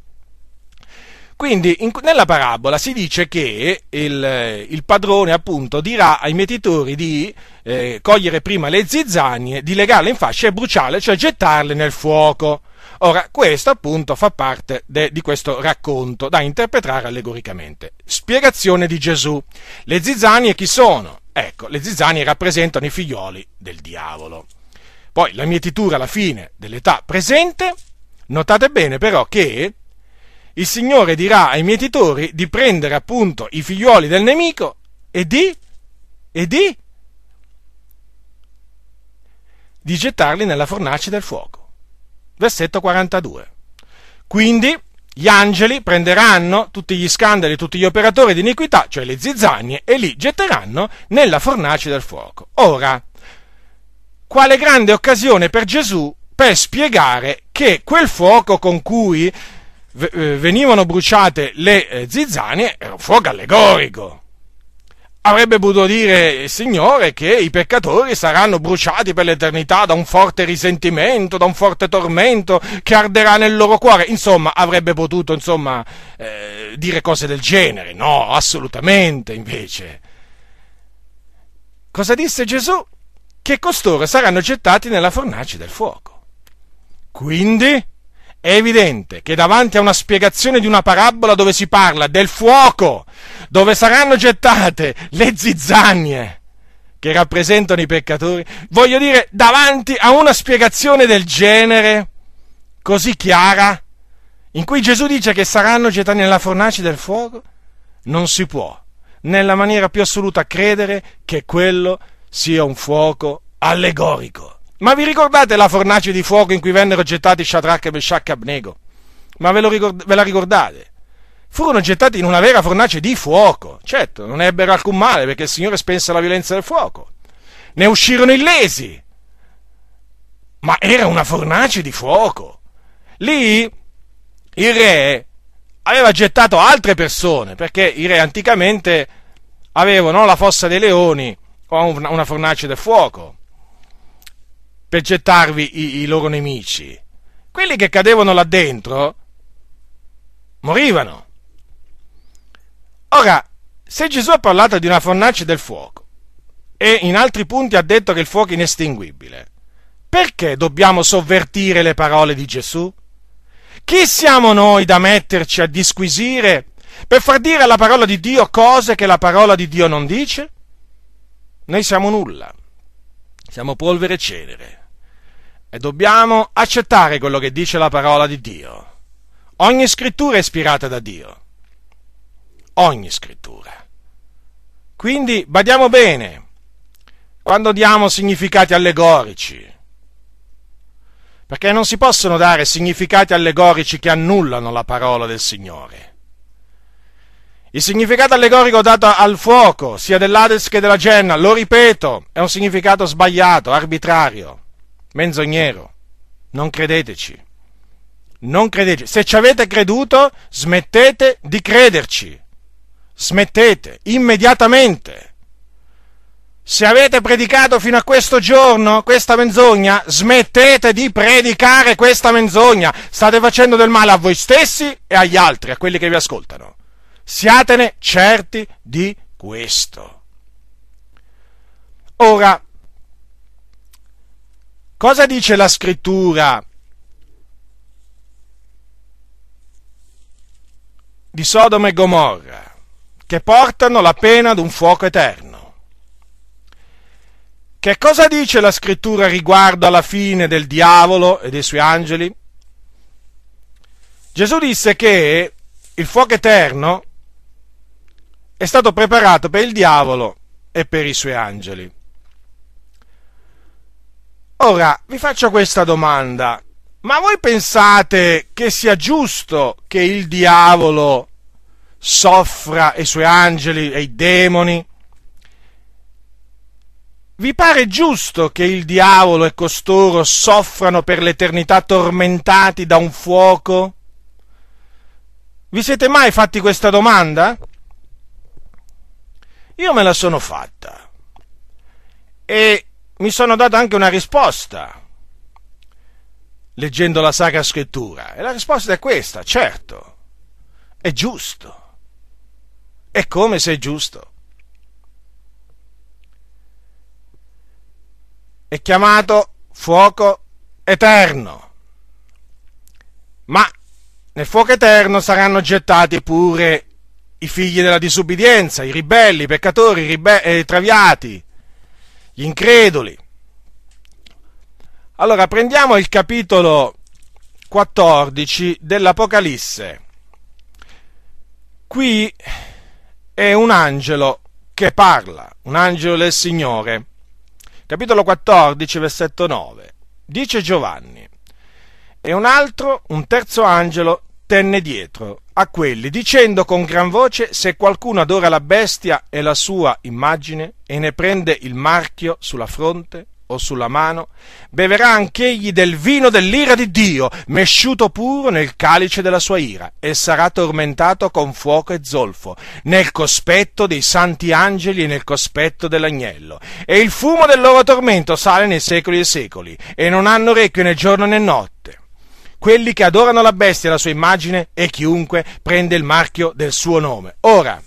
Quindi in, nella parabola si dice che il, il, padrone appunto dirà ai mietitori di eh, cogliere prima le zizzanie, di legarle in fascia e bruciarle, cioè gettarle nel fuoco. Ora, questo appunto fa parte de, di questo racconto da interpretare allegoricamente. Spiegazione di Gesù. Le zizzanie chi sono? Ecco, le zizzanie rappresentano i figlioli del diavolo. Poi la mietitura alla fine dell'età presente, notate bene però che il Signore dirà ai mietitori di prendere appunto i figlioli del nemico e di, e di, di gettarli nella fornace del fuoco. Versetto 42. Quindi gli angeli prenderanno tutti gli scandali, tutti gli operatori di iniquità, cioè le zizzanie, e li getteranno nella fornace del fuoco. Ora, quale grande occasione per Gesù per spiegare che quel fuoco con cui eh, venivano bruciate le eh, zizzanie era un fuoco allegorico avrebbe potuto dire il Signore che i peccatori saranno bruciati per l'eternità da un forte risentimento, da un forte tormento che arderà nel loro cuore. Insomma, avrebbe potuto, insomma, eh, dire cose del genere. No, assolutamente, invece. Cosa disse Gesù? Che costoro saranno gettati nella fornace del fuoco. Quindi è evidente che davanti a una spiegazione di una parabola dove si parla del fuoco, dove saranno gettate le zizzanie che rappresentano i peccatori, voglio dire, davanti a una spiegazione del genere, così chiara, in cui Gesù dice che saranno gettati nella fornace del fuoco, non si può, nella maniera più assoluta, credere che quello sia un fuoco allegorico. Ma vi ricordate la fornace di fuoco in cui vennero gettati Shadrach, Meshach e Abnego? Ma ve, ricord- ve la ricordate? Furono gettati in una vera fornace di fuoco. Certo, non ebbero alcun male perché il Signore spense la violenza del fuoco. Ne uscirono illesi. Ma era una fornace di fuoco. Lì il re aveva gettato altre persone, perché i re anticamente avevano la fossa dei leoni o una fornace del fuoco per gettarvi i, i loro nemici. Quelli che cadevano là dentro morivano. Ora, se Gesù ha parlato di una fornace del fuoco e in altri punti ha detto che il fuoco è inestinguibile, perché dobbiamo sovvertire le parole di Gesù? Chi siamo noi da metterci a disquisire per far dire alla parola di Dio cose che la parola di Dio non dice? Noi siamo nulla, siamo polvere e cenere e dobbiamo accettare quello che dice la parola di Dio. Ogni scrittura è ispirata da Dio. Ogni scrittura. Quindi badiamo bene quando diamo significati allegorici, perché non si possono dare significati allegorici che annullano la parola del Signore. Il significato allegorico dato al fuoco, sia dell'Ades che della Genna, lo ripeto, è un significato sbagliato, arbitrario menzognero. Non credeteci. Non credeteci. Se ci avete creduto, smettete di crederci. Smettete immediatamente. Se avete predicato fino a questo giorno questa menzogna, smettete di predicare questa menzogna. State facendo del male a voi stessi e agli altri, a quelli che vi ascoltano. Siatene certi di questo. Ora, Cosa dice la scrittura di Sodoma e Gomorra? Che portano la pena d'un fuoco eterno. Che cosa dice la scrittura riguardo alla fine del diavolo e dei suoi angeli? Gesù disse che il fuoco eterno è stato preparato per il diavolo e per i suoi angeli. Ora, vi faccio questa domanda. Ma voi pensate che sia giusto che il diavolo soffra e i suoi angeli e i demoni? Vi pare giusto che il diavolo e costoro soffrano per l'eternità tormentati da un fuoco? Vi siete mai fatti questa domanda? Io me la sono fatta. E mi sono dato anche una risposta leggendo la Sacra Scrittura. E la risposta è questa, certo, è giusto. È come se è giusto. È chiamato fuoco eterno. Ma nel fuoco eterno saranno gettati pure i figli della disubbidienza, i ribelli, i peccatori, i, ribe- i traviati, gli increduli. Allora, prendiamo il capitolo 14 dell'Apocalisse. qui è un angelo che parla, un angelo del Signore. Capitolo 14, versetto 9. Dice Giovanni, e un altro, un terzo angelo, tenne dietro a quelli, dicendo con gran voce, se qualcuno adora la bestia e la sua immagine e ne prende il marchio sulla fronte o sulla mano, beverà anch'egli del vino dell'ira di Dio, mesciuto puro nel calice della sua ira, e sarà tormentato con fuoco e zolfo, nel cospetto dei santi angeli e nel cospetto dell'agnello. E il fumo del loro tormento sale nei secoli e secoli, e non hanno orecchio né giorno né notte. Quelli che adorano la bestia e la sua immagine e chiunque prende il marchio del suo nome. Ora,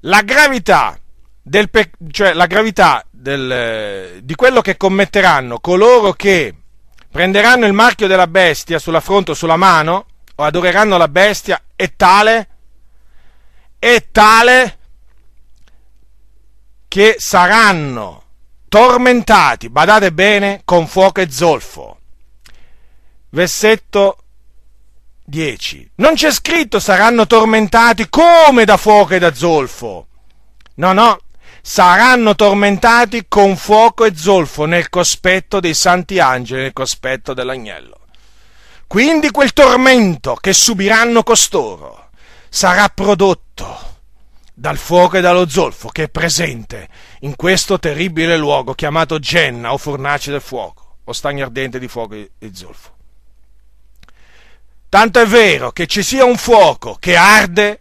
la gravità del cioè la gravità del, di quello che commetteranno coloro che prenderanno il marchio della bestia sulla fronte o sulla mano o adoreranno la bestia è tale, è tale che saranno tormentati, badate bene, con fuoco e zolfo. Versetto 10. Non c'è scritto saranno tormentati come da fuoco e da zolfo. No, no, saranno tormentati con fuoco e zolfo nel cospetto dei santi angeli, nel cospetto dell'agnello. Quindi quel tormento che subiranno costoro sarà prodotto dal fuoco e dallo zolfo che è presente in questo terribile luogo chiamato Genna o fornace del fuoco o stagno ardente di fuoco e zolfo. Tanto è vero che ci sia un fuoco che arde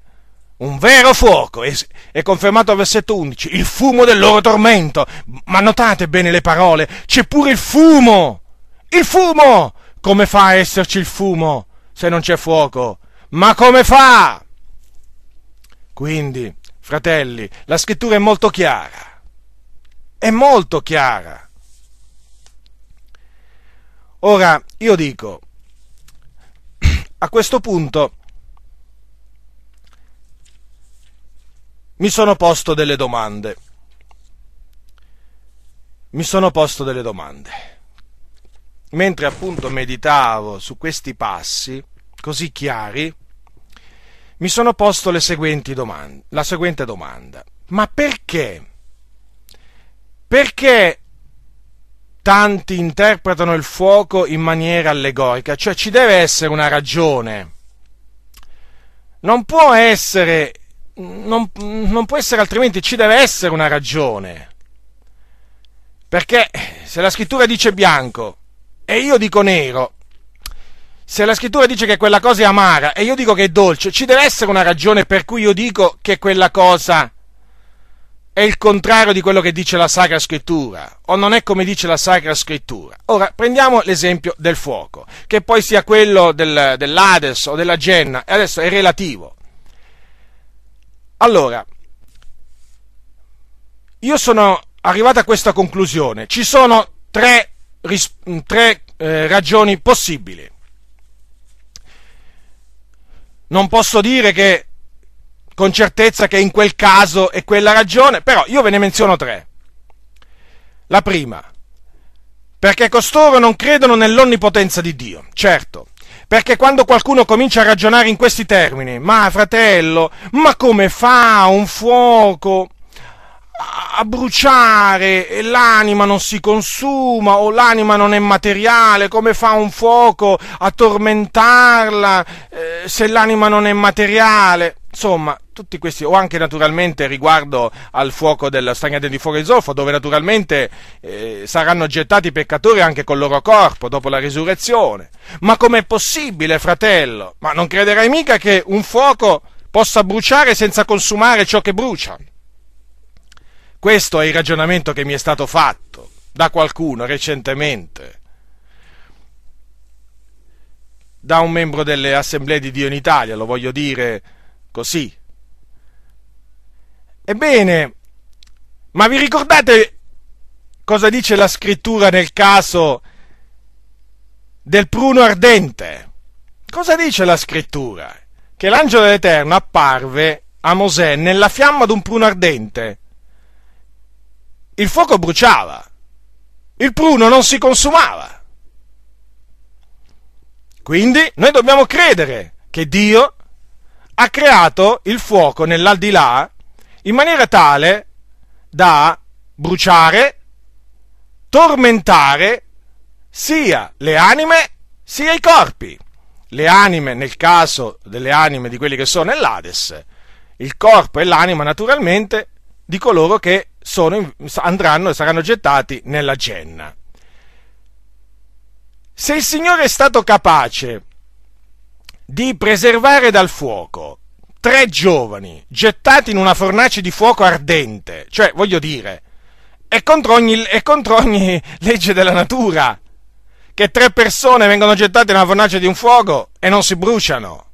un vero fuoco, è confermato al versetto 11, il fumo del loro tormento. Ma notate bene le parole, c'è pure il fumo, il fumo! Come fa a esserci il fumo se non c'è fuoco? Ma come fa? Quindi, fratelli, la scrittura è molto chiara, è molto chiara. Ora, io dico, a questo punto, mi sono posto delle domande. Mi sono posto delle domande. Mentre appunto meditavo su questi passi, così chiari, mi sono posto le seguenti domande, la seguente domanda. Ma perché? Perché tanti interpretano il fuoco in maniera allegorica? Cioè ci deve essere una ragione. Non può essere non, non può essere altrimenti, ci deve essere una ragione. Perché se la scrittura dice bianco e io dico nero, se la scrittura dice che quella cosa è amara e io dico che è dolce, ci deve essere una ragione per cui io dico che quella cosa è il contrario di quello che dice la Sacra Scrittura, o non è come dice la Sacra Scrittura. Ora, prendiamo l'esempio del fuoco, che poi sia quello del, dell'Ades o della Genna, e adesso è relativo. Allora, io sono arrivato a questa conclusione. Ci sono tre, tre eh, ragioni possibili. Non posso dire che con certezza che in quel caso è quella ragione, però io ve ne menziono tre. La prima, perché costoro non credono nell'onnipotenza di Dio. Certo, perché quando qualcuno comincia a ragionare in questi termini, ma fratello, ma come fa un fuoco a bruciare e l'anima non si consuma o l'anima non è materiale, come fa un fuoco a tormentarla eh, se l'anima non è materiale? Insomma, tutti questi, o anche naturalmente riguardo al fuoco del stagnate di fuoco di zolfo, dove naturalmente eh, saranno gettati i peccatori anche col loro corpo dopo la risurrezione. Ma com'è possibile, fratello? Ma non crederai mica che un fuoco possa bruciare senza consumare ciò che brucia? Questo è il ragionamento che mi è stato fatto da qualcuno recentemente, da un membro delle assemblee di Dio in Italia, lo voglio dire così, Ebbene, ma vi ricordate cosa dice la scrittura nel caso del pruno ardente? Cosa dice la scrittura? Che l'angelo dell'Eterno apparve a Mosè nella fiamma di un pruno ardente. Il fuoco bruciava, il pruno non si consumava. Quindi noi dobbiamo credere che Dio ha creato il fuoco nell'aldilà in maniera tale da bruciare, tormentare sia le anime sia i corpi. Le anime, nel caso delle anime di quelli che sono nell'Ades, il corpo e l'anima naturalmente di coloro che sono, andranno e saranno gettati nella genna. Se il Signore è stato capace di preservare dal fuoco tre giovani gettati in una fornace di fuoco ardente, cioè voglio dire, è contro ogni, è contro ogni legge della natura che tre persone vengono gettate in una fornace di un fuoco e non si bruciano.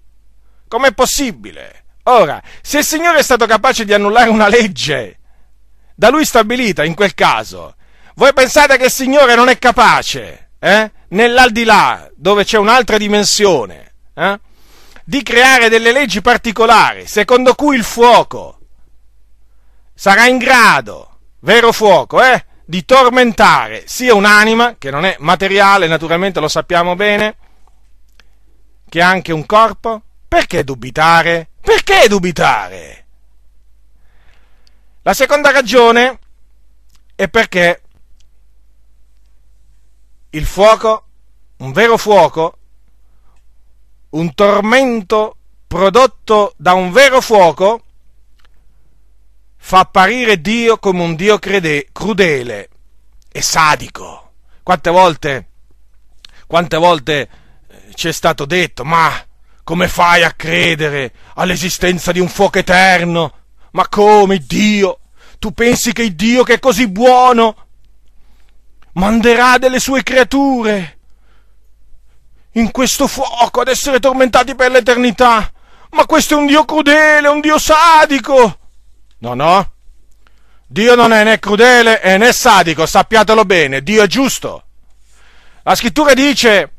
Com'è possibile? Ora, se il Signore è stato capace di annullare una legge da lui stabilita in quel caso, voi pensate che il Signore non è capace, eh? nell'aldilà, dove c'è un'altra dimensione, eh? di creare delle leggi particolari, secondo cui il fuoco sarà in grado, vero fuoco, eh? di tormentare sia un'anima, che non è materiale, naturalmente lo sappiamo bene, che anche un corpo? Perché dubitare? Perché dubitare? La seconda ragione è perché il fuoco, un vero fuoco, un tormento prodotto da un vero fuoco, fa apparire Dio come un Dio crede, crudele e sadico. Quante volte, quante volte eh, ci è stato detto, ma come fai a credere all'esistenza di un fuoco eterno? Ma come Dio? Tu pensi che Dio che è così buono manderà delle sue creature in questo fuoco ad essere tormentati per l'eternità? Ma questo è un Dio crudele, un Dio sadico. No, no. Dio non è né crudele né sadico, sappiatelo bene, Dio è giusto. La scrittura dice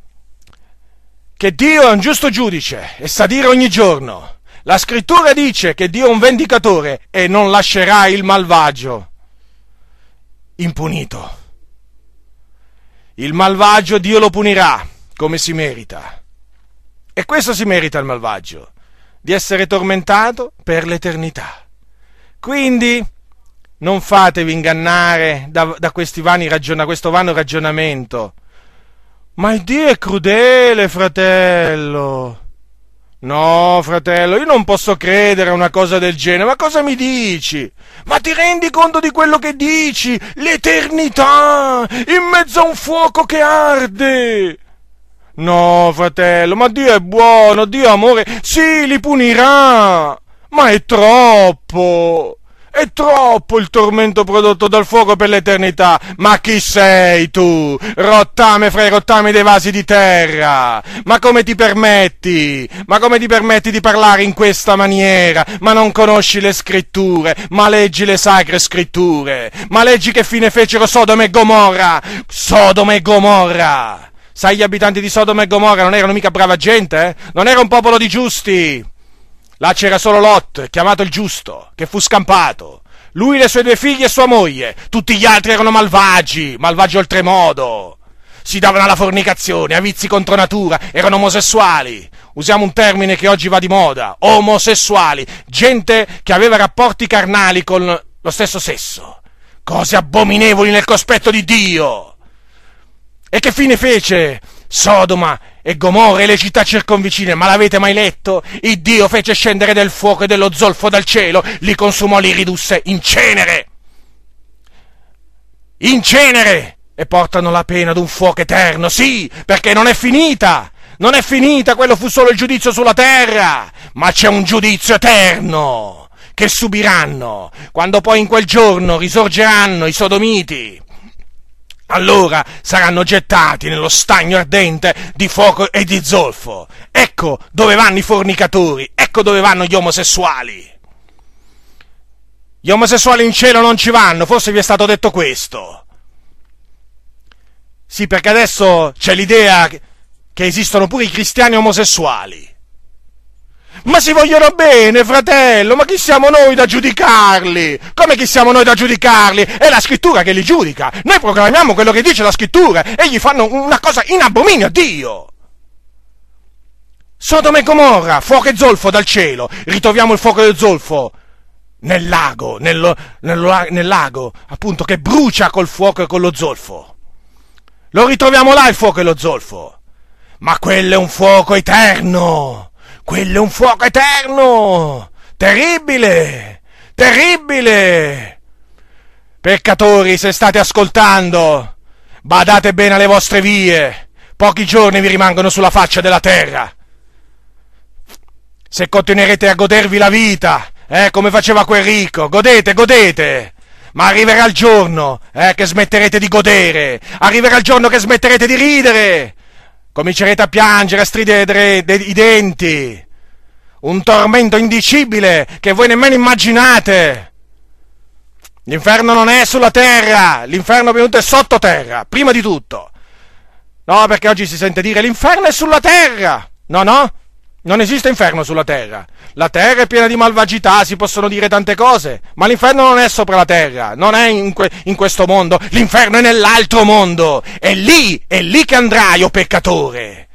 che Dio è un giusto giudice e sa dire ogni giorno. La scrittura dice che Dio è un vendicatore e non lascerà il malvagio impunito. Il malvagio Dio lo punirà come si merita. E questo si merita il malvagio, di essere tormentato per l'eternità. Quindi non fatevi ingannare da, da vani ragiona, questo vano ragionamento. Ma Dio è crudele, fratello. No, fratello, io non posso credere a una cosa del genere. Ma cosa mi dici? Ma ti rendi conto di quello che dici? L'eternità in mezzo a un fuoco che arde. No, fratello, ma Dio è buono, Dio è amore. Sì, li punirà. Ma è troppo! È troppo il tormento prodotto dal fuoco per l'eternità. Ma chi sei tu? Rottame fra i rottami dei vasi di terra. Ma come ti permetti? Ma come ti permetti di parlare in questa maniera? Ma non conosci le scritture, ma leggi le sacre scritture. Ma leggi che fine fecero Sodoma e Gomorra. Sodoma e Gomorra. Sai gli abitanti di Sodoma e Gomorra non erano mica brava gente, eh? Non era un popolo di giusti. Là c'era solo Lot, chiamato il giusto, che fu scampato. Lui, le sue due figlie e sua moglie. Tutti gli altri erano malvagi, malvagi oltremodo. Si davano alla fornicazione, a vizi contro natura, erano omosessuali. Usiamo un termine che oggi va di moda, omosessuali, gente che aveva rapporti carnali con lo stesso sesso. Cose abominevoli nel cospetto di Dio. E che fine fece Sodoma e Gomorra e le città circonvicine, ma l'avete mai letto? Il Dio fece scendere del fuoco e dello zolfo dal cielo, li consumò, li ridusse in cenere. In cenere! E portano la pena d'un fuoco eterno, sì, perché non è finita! Non è finita, quello fu solo il giudizio sulla terra, ma c'è un giudizio eterno che subiranno quando poi in quel giorno risorgeranno i sodomiti allora saranno gettati nello stagno ardente di fuoco e di zolfo. Ecco dove vanno i fornicatori, ecco dove vanno gli omosessuali. Gli omosessuali in cielo non ci vanno, forse vi è stato detto questo. Sì, perché adesso c'è l'idea che esistono pure i cristiani omosessuali. Ma si vogliono bene, fratello, ma chi siamo noi da giudicarli? Come chi siamo noi da giudicarli? È la scrittura che li giudica. Noi proclamiamo quello che dice la scrittura e gli fanno una cosa in abominio a Dio. Sodoma e Gomorra, fuoco e zolfo dal cielo, ritroviamo il fuoco del zolfo nel lago, nello, nello, nel lago, appunto, che brucia col fuoco e con lo zolfo. Lo ritroviamo là il fuoco e lo zolfo. Ma quello è un fuoco eterno, quello è un fuoco eterno, terribile, terribile. Peccatori, se state ascoltando, badate bene alle vostre vie, pochi giorni vi rimangono sulla faccia della terra. Se continuerete a godervi la vita, eh, come faceva quel ricco, godete, godete. Ma arriverà il giorno eh, che smetterete di godere, arriverà il giorno che smetterete di ridere, comincerete a piangere, a stridere i denti. Un tormento indicibile che voi nemmeno immaginate. L'inferno non è sulla terra, l'inferno è venuto sottoterra, prima di tutto. No, perché oggi si sente dire l'inferno è sulla terra. No, no, non esiste inferno sulla terra. La terra è piena di malvagità, si possono dire tante cose, ma l'inferno non è sopra la terra, non è in, que- in questo mondo, l'inferno è nell'altro mondo. È lì, è lì che andrai, o oh peccatore.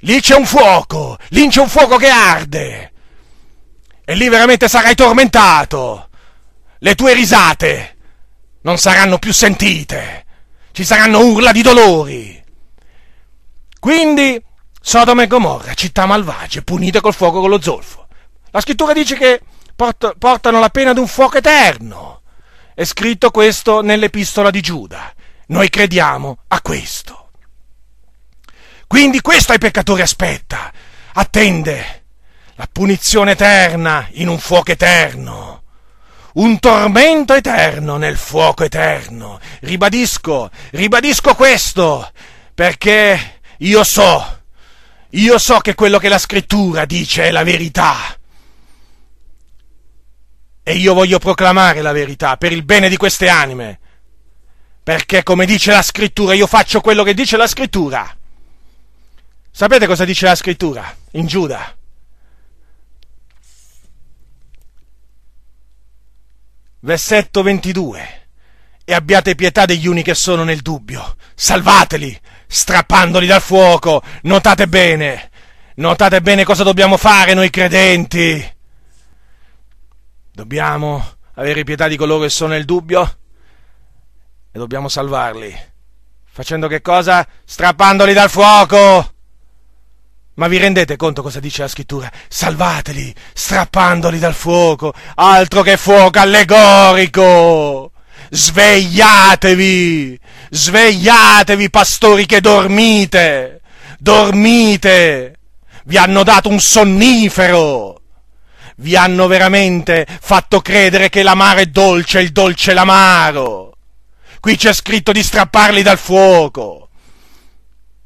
Lì c'è un fuoco, lì c'è un fuoco che arde. E lì veramente sarai tormentato. Le tue risate non saranno più sentite. Ci saranno urla di dolori. Quindi Sodoma e Gomorra, città malvagie, punite col fuoco con lo zolfo. La scrittura dice che port- portano la pena di un fuoco eterno. È scritto questo nell'epistola di Giuda. Noi crediamo a questo. Quindi questo ai peccatori aspetta. Attende la punizione eterna in un fuoco eterno. Un tormento eterno nel fuoco eterno. Ribadisco, ribadisco questo, perché io so io so che quello che la scrittura dice è la verità. E io voglio proclamare la verità per il bene di queste anime. Perché come dice la scrittura, io faccio quello che dice la scrittura. Sapete cosa dice la scrittura in Giuda? Versetto 22. E abbiate pietà degli uni che sono nel dubbio. Salvateli strappandoli dal fuoco. Notate bene, notate bene cosa dobbiamo fare noi credenti. Dobbiamo avere pietà di coloro che sono nel dubbio e dobbiamo salvarli. Facendo che cosa? Strappandoli dal fuoco. Ma vi rendete conto cosa dice la scrittura? Salvateli, strappandoli dal fuoco, altro che fuoco allegorico. Svegliatevi, svegliatevi pastori che dormite, dormite, vi hanno dato un sonnifero, vi hanno veramente fatto credere che l'amaro è dolce il dolce è l'amaro. Qui c'è scritto di strapparli dal fuoco.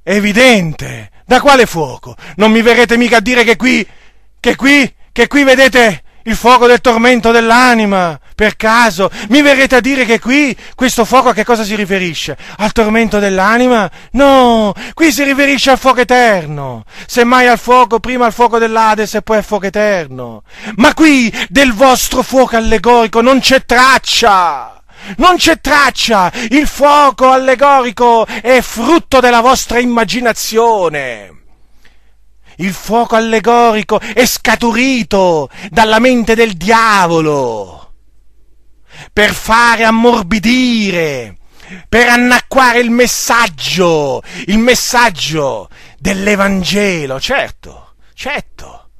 Evidente. Da quale fuoco? Non mi verrete mica a dire che qui, che qui, che qui vedete il fuoco del tormento dell'anima, per caso? Mi verrete a dire che qui questo fuoco a che cosa si riferisce? Al tormento dell'anima? No, qui si riferisce al fuoco eterno. Semmai al fuoco, prima al fuoco dell'Ades e poi al fuoco eterno. Ma qui del vostro fuoco allegorico non c'è traccia. Non c'è traccia! Il fuoco allegorico è frutto della vostra immaginazione il fuoco allegorico è scaturito dalla mente del diavolo per fare ammorbidire, per annacquare il messaggio, il messaggio dell'Evangelo, certo, certo,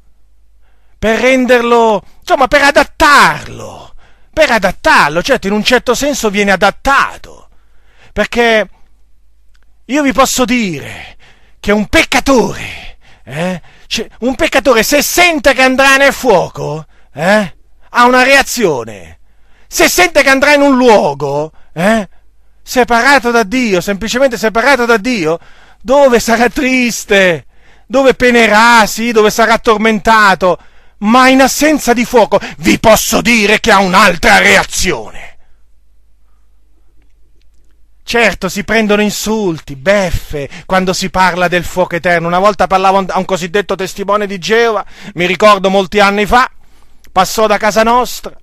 per renderlo, insomma, per adattarlo, per adattarlo, certo, in un certo senso viene adattato, perché io vi posso dire che un peccatore, eh? Cioè, un peccatore se sente che andrà nel fuoco, eh? ha una reazione. Se sente che andrà in un luogo, eh? separato da Dio, semplicemente separato da Dio, dove sarà triste, dove penerà, sì, dove sarà tormentato, ma in assenza di fuoco vi posso dire che ha un'altra reazione. Certo, si prendono insulti, beffe, quando si parla del fuoco eterno. Una volta parlavo a un cosiddetto testimone di Geova, mi ricordo molti anni fa, passò da casa nostra,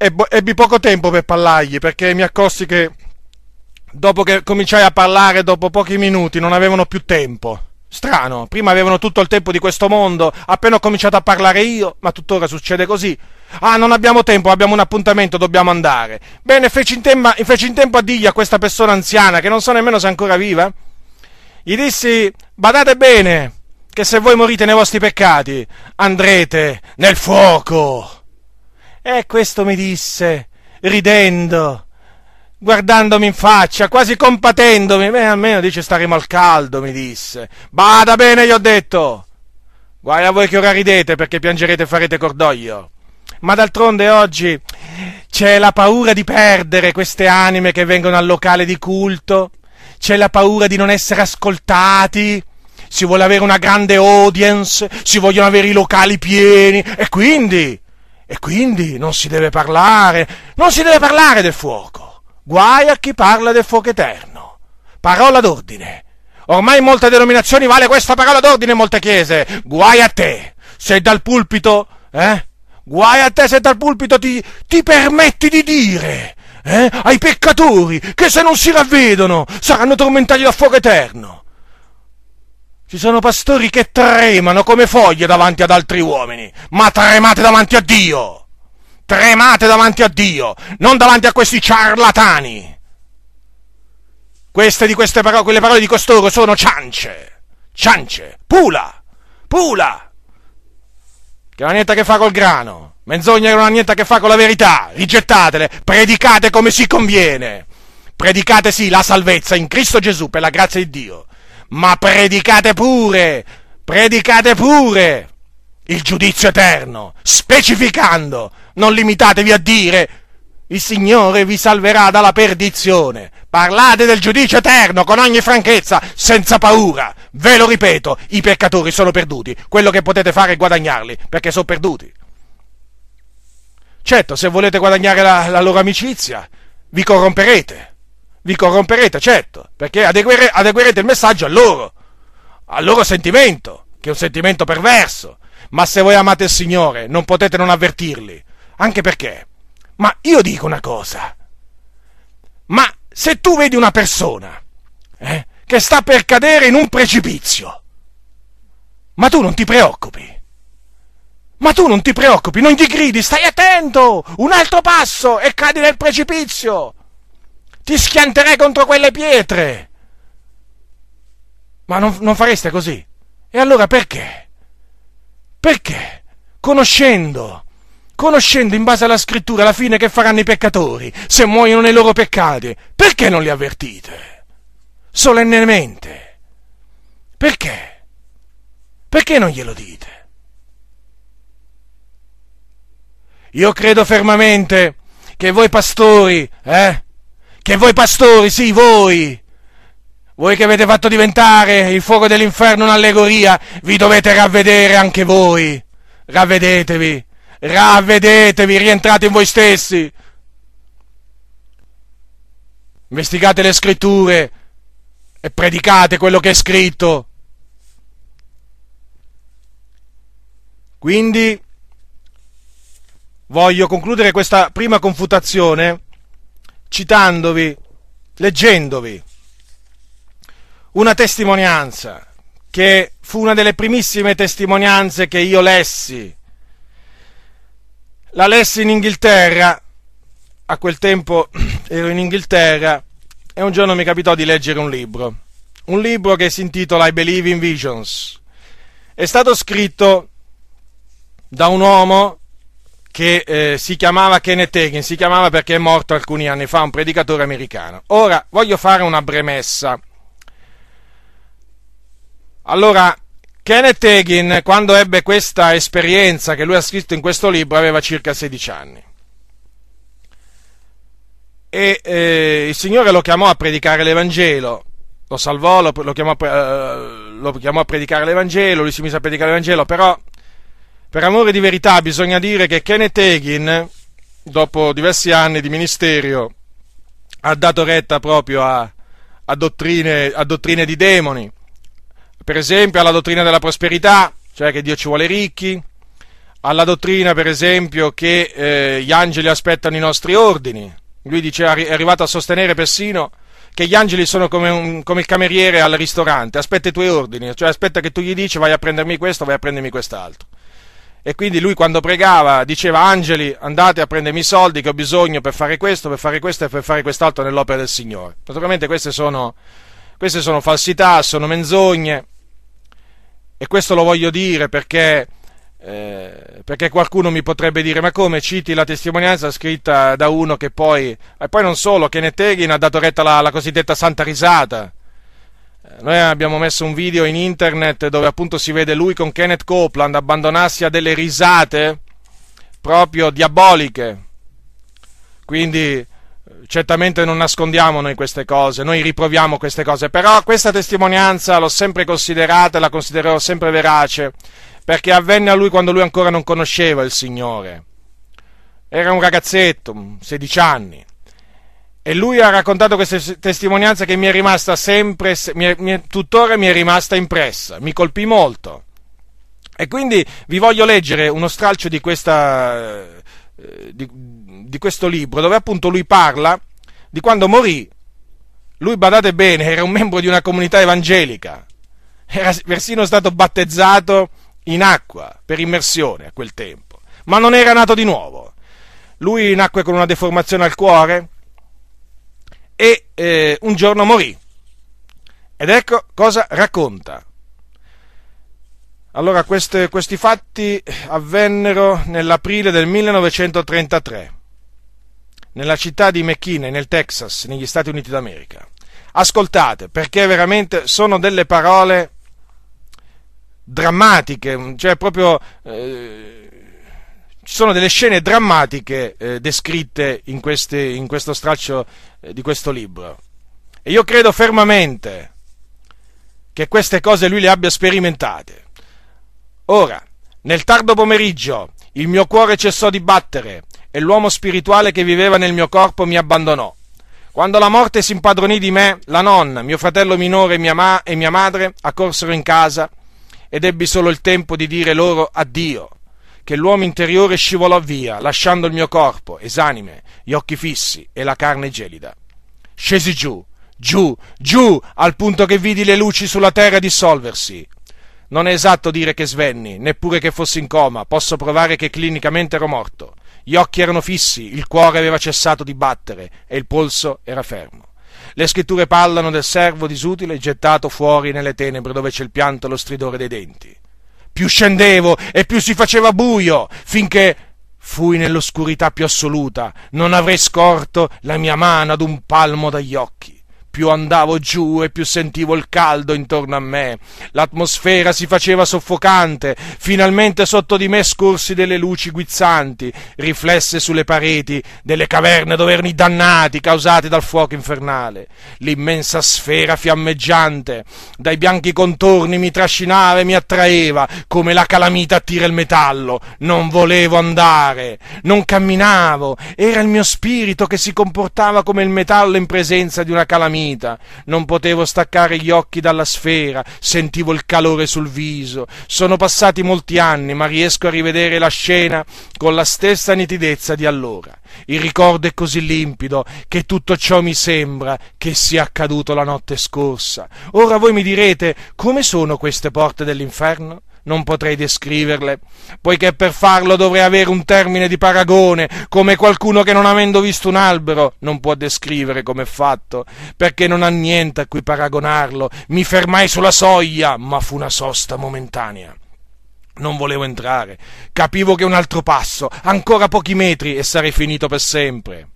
ebbi poco tempo per parlargli, perché mi accorsi che dopo che cominciai a parlare, dopo pochi minuti, non avevano più tempo. Strano, prima avevano tutto il tempo di questo mondo, appena ho cominciato a parlare io, ma tuttora succede così. Ah, non abbiamo tempo, abbiamo un appuntamento, dobbiamo andare. Bene, feci in, tempo, feci in tempo a dirgli a questa persona anziana, che non so nemmeno se è ancora viva, gli dissi, badate bene, che se voi morite nei vostri peccati, andrete nel fuoco. E questo mi disse, ridendo, guardandomi in faccia, quasi compatendomi. Beh, almeno dice staremo al caldo, mi disse. Bada bene, gli ho detto. Guai a voi che ora ridete perché piangerete e farete cordoglio. Ma d'altronde oggi c'è la paura di perdere queste anime che vengono al locale di culto, c'è la paura di non essere ascoltati, si vuole avere una grande audience, si vogliono avere i locali pieni e quindi, e quindi non si deve parlare, non si deve parlare del fuoco. Guai a chi parla del fuoco eterno. Parola d'ordine. Ormai in molte denominazioni vale questa parola d'ordine in molte chiese. Guai a te. Se dal pulpito, eh? Guai a te se dal pulpito ti, ti permetti di dire eh, ai peccatori che se non si ravvedono saranno tormentati da fuoco eterno. Ci sono pastori che tremano come foglie davanti ad altri uomini, ma tremate davanti a Dio. Tremate davanti a Dio, non davanti a questi ciarlatani. Queste di queste parole, quelle parole di costoro sono ciance, ciance, pula, pula! Che non ha niente a che fare col grano, menzogne che non ha niente a che fare con la verità, rigettatele, predicate come si conviene. Predicate sì la salvezza in Cristo Gesù per la grazia di Dio, ma predicate pure, predicate pure il giudizio eterno, specificando, non limitatevi a dire il Signore vi salverà dalla perdizione. Parlate del giudizio eterno con ogni franchezza, senza paura. Ve lo ripeto, i peccatori sono perduti. Quello che potete fare è guadagnarli, perché sono perduti. Certo, se volete guadagnare la, la loro amicizia, vi corromperete. Vi corromperete, certo, perché adeguere, adeguerete il messaggio a loro, al loro sentimento, che è un sentimento perverso. Ma se voi amate il Signore, non potete non avvertirli. Anche perché ma io dico una cosa. Ma se tu vedi una persona eh, che sta per cadere in un precipizio, ma tu non ti preoccupi. Ma tu non ti preoccupi, non gli gridi, stai attento, un altro passo e cadi nel precipizio. Ti schianterei contro quelle pietre. Ma non, non fareste così. E allora perché? Perché? Conoscendo conoscendo in base alla scrittura la fine che faranno i peccatori se muoiono nei loro peccati, perché non li avvertite? Solennemente. Perché? Perché non glielo dite? Io credo fermamente che voi pastori, eh? Che voi pastori, sì, voi, voi che avete fatto diventare il fuoco dell'inferno un'allegoria, vi dovete ravvedere anche voi. Ravvedetevi ravvedetevi, rientrate in voi stessi. Investigate le scritture e predicate quello che è scritto. Quindi voglio concludere questa prima confutazione citandovi, leggendovi una testimonianza che fu una delle primissime testimonianze che io lessi la lessi in Inghilterra, a quel tempo <clears throat> ero in Inghilterra e un giorno mi capitò di leggere un libro, un libro che si intitola I Believe in Visions. È stato scritto da un uomo che eh, si chiamava Kenneth Hagin, si chiamava perché è morto alcuni anni fa, un predicatore americano. Ora voglio fare una premessa. Allora, Kenneth Hagin, quando ebbe questa esperienza che lui ha scritto in questo libro, aveva circa 16 anni. E eh, il Signore lo chiamò a predicare l'Evangelo, lo salvò, lo, lo, chiamò, eh, lo chiamò a predicare l'Evangelo, lui si mise a predicare l'Evangelo, però per amore di verità bisogna dire che Kenneth Hagin, dopo diversi anni di ministerio, ha dato retta proprio a, a, dottrine, a dottrine di demoni per esempio alla dottrina della prosperità, cioè che Dio ci vuole ricchi, alla dottrina per esempio che eh, gli angeli aspettano i nostri ordini. Lui dice, è arrivato a sostenere persino che gli angeli sono come, un, come, il cameriere al ristorante, aspetta i tuoi ordini, cioè aspetta che tu gli dici vai a prendermi questo, vai a prendermi quest'altro. E quindi lui quando pregava diceva angeli andate a prendermi i soldi che ho bisogno per fare questo, per fare questo e per fare quest'altro nell'opera del Signore. Naturalmente queste sono, queste sono falsità, sono menzogne. E questo lo voglio dire perché, eh, perché qualcuno mi potrebbe dire ma come? Citi la testimonianza scritta da uno che poi, e poi non solo, Kenneth Hagin ha dato retta alla cosiddetta santa risata noi abbiamo messo un video in internet dove appunto si vede lui con Kenneth Copeland abbandonarsi a delle risate proprio diaboliche. Quindi certamente non nascondiamo noi queste cose, noi riproviamo queste cose, però questa testimonianza l'ho sempre considerata e la considererò sempre verace, perché avvenne a lui quando lui ancora non conosceva il Signore. Era un ragazzetto, 16 anni, e lui ha raccontato questa testimonianza che mi è rimasta sempre, mi mi tuttora mi è rimasta impressa, mi colpì molto. E quindi vi voglio leggere uno stralcio di, questa, eh, di, di questo libro, dove appunto lui parla di quando morì. Lui, badate bene, era un membro di una comunità evangelica, era persino stato battezzato in acqua per immersione a quel tempo, ma non era nato di nuovo. Lui nacque con una deformazione al cuore, e eh, un giorno morì. Ed ecco cosa racconta. Allora, queste, questi fatti avvennero nell'aprile del 1933, nella città di McKinney, nel Texas, negli Stati Uniti d'America. Ascoltate, perché veramente sono delle parole drammatiche, cioè proprio eh, ci sono delle scene drammatiche eh, descritte in, queste, in, questo straccio di questo libro. E io credo fermamente che queste cose lui le abbia sperimentate. Ora, nel tardo pomeriggio, il mio cuore cessò di battere e l'uomo spirituale che viveva nel mio corpo mi abbandonò. Quando la morte si impadronì di me, la nonna, mio fratello minore mia, ma- e mia madre accorsero in casa ed ebbi solo il tempo di dire loro addio che l'uomo interiore scivolò via, lasciando il mio corpo, esanime, gli occhi fissi e la carne gelida. Scesi giù, giù, giù, al punto che vidi le luci sulla terra dissolversi. Non è esatto dire che svenni, neppure che fossi in coma, posso provare che clinicamente ero morto. Gli occhi erano fissi, il cuore aveva cessato di battere e il polso era fermo. Le scritture parlano del servo disutile gettato fuori nelle tenebre dove c'è il pianto e lo stridore dei denti più scendevo e più si faceva buio, finché fui nell'oscurità più assoluta, non avrei scorto la mia mano ad un palmo dagli occhi più andavo giù e più sentivo il caldo intorno a me. L'atmosfera si faceva soffocante, finalmente sotto di me scorsi delle luci guizzanti, riflesse sulle pareti delle caverne dove erano i dannati causati dal fuoco infernale. L'immensa sfera fiammeggiante dai bianchi contorni mi trascinava e mi attraeva come la calamita attira il metallo. Non volevo andare, non camminavo, era il mio spirito che si comportava come il metallo in presenza di una calamita calamita, non potevo staccare gli occhi dalla sfera, sentivo il calore sul viso. Sono passati molti anni, ma riesco a rivedere la scena con la stessa nitidezza di allora. Il ricordo è così limpido che tutto ciò mi sembra che sia accaduto la notte scorsa. Ora voi mi direte come sono queste porte dell'inferno? Non potrei descriverle, poiché per farlo dovrei avere un termine di paragone, come qualcuno che non avendo visto un albero non può descrivere come è fatto, perché non ha niente a cui paragonarlo. Mi fermai sulla soglia, ma fu una sosta momentanea. Non volevo entrare, capivo che un altro passo, ancora pochi metri, e sarei finito per sempre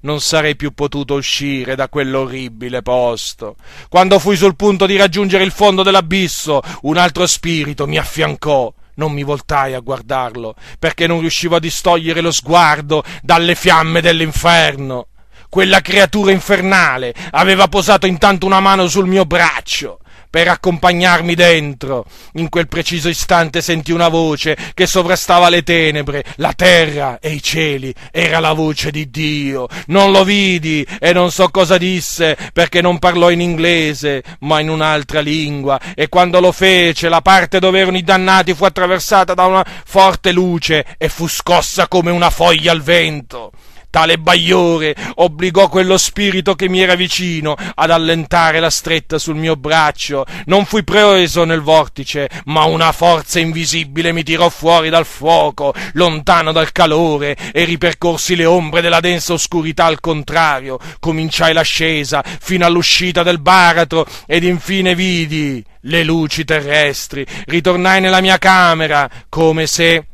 non sarei più potuto uscire da quell'orribile posto. Quando fui sul punto di raggiungere il fondo dell'abisso, un altro spirito mi affiancò. Non mi voltai a guardarlo, perché non riuscivo a distogliere lo sguardo dalle fiamme dell'inferno. Quella creatura infernale aveva posato intanto una mano sul mio braccio per accompagnarmi dentro. In quel preciso istante sentì una voce che sovrastava le tenebre, la terra e i cieli. Era la voce di Dio. Non lo vidi e non so cosa disse perché non parlò in inglese, ma in un'altra lingua. E quando lo fece, la parte dove erano i dannati fu attraversata da una forte luce e fu scossa come una foglia al vento Tale bagliore obbligò quello spirito che mi era vicino ad allentare la stretta sul mio braccio. Non fui preso nel vortice, ma una forza invisibile mi tirò fuori dal fuoco, lontano dal calore, e ripercorsi le ombre della densa oscurità al contrario. Cominciai l'ascesa fino all'uscita del baratro ed infine vidi le luci terrestri. Ritornai nella mia camera come se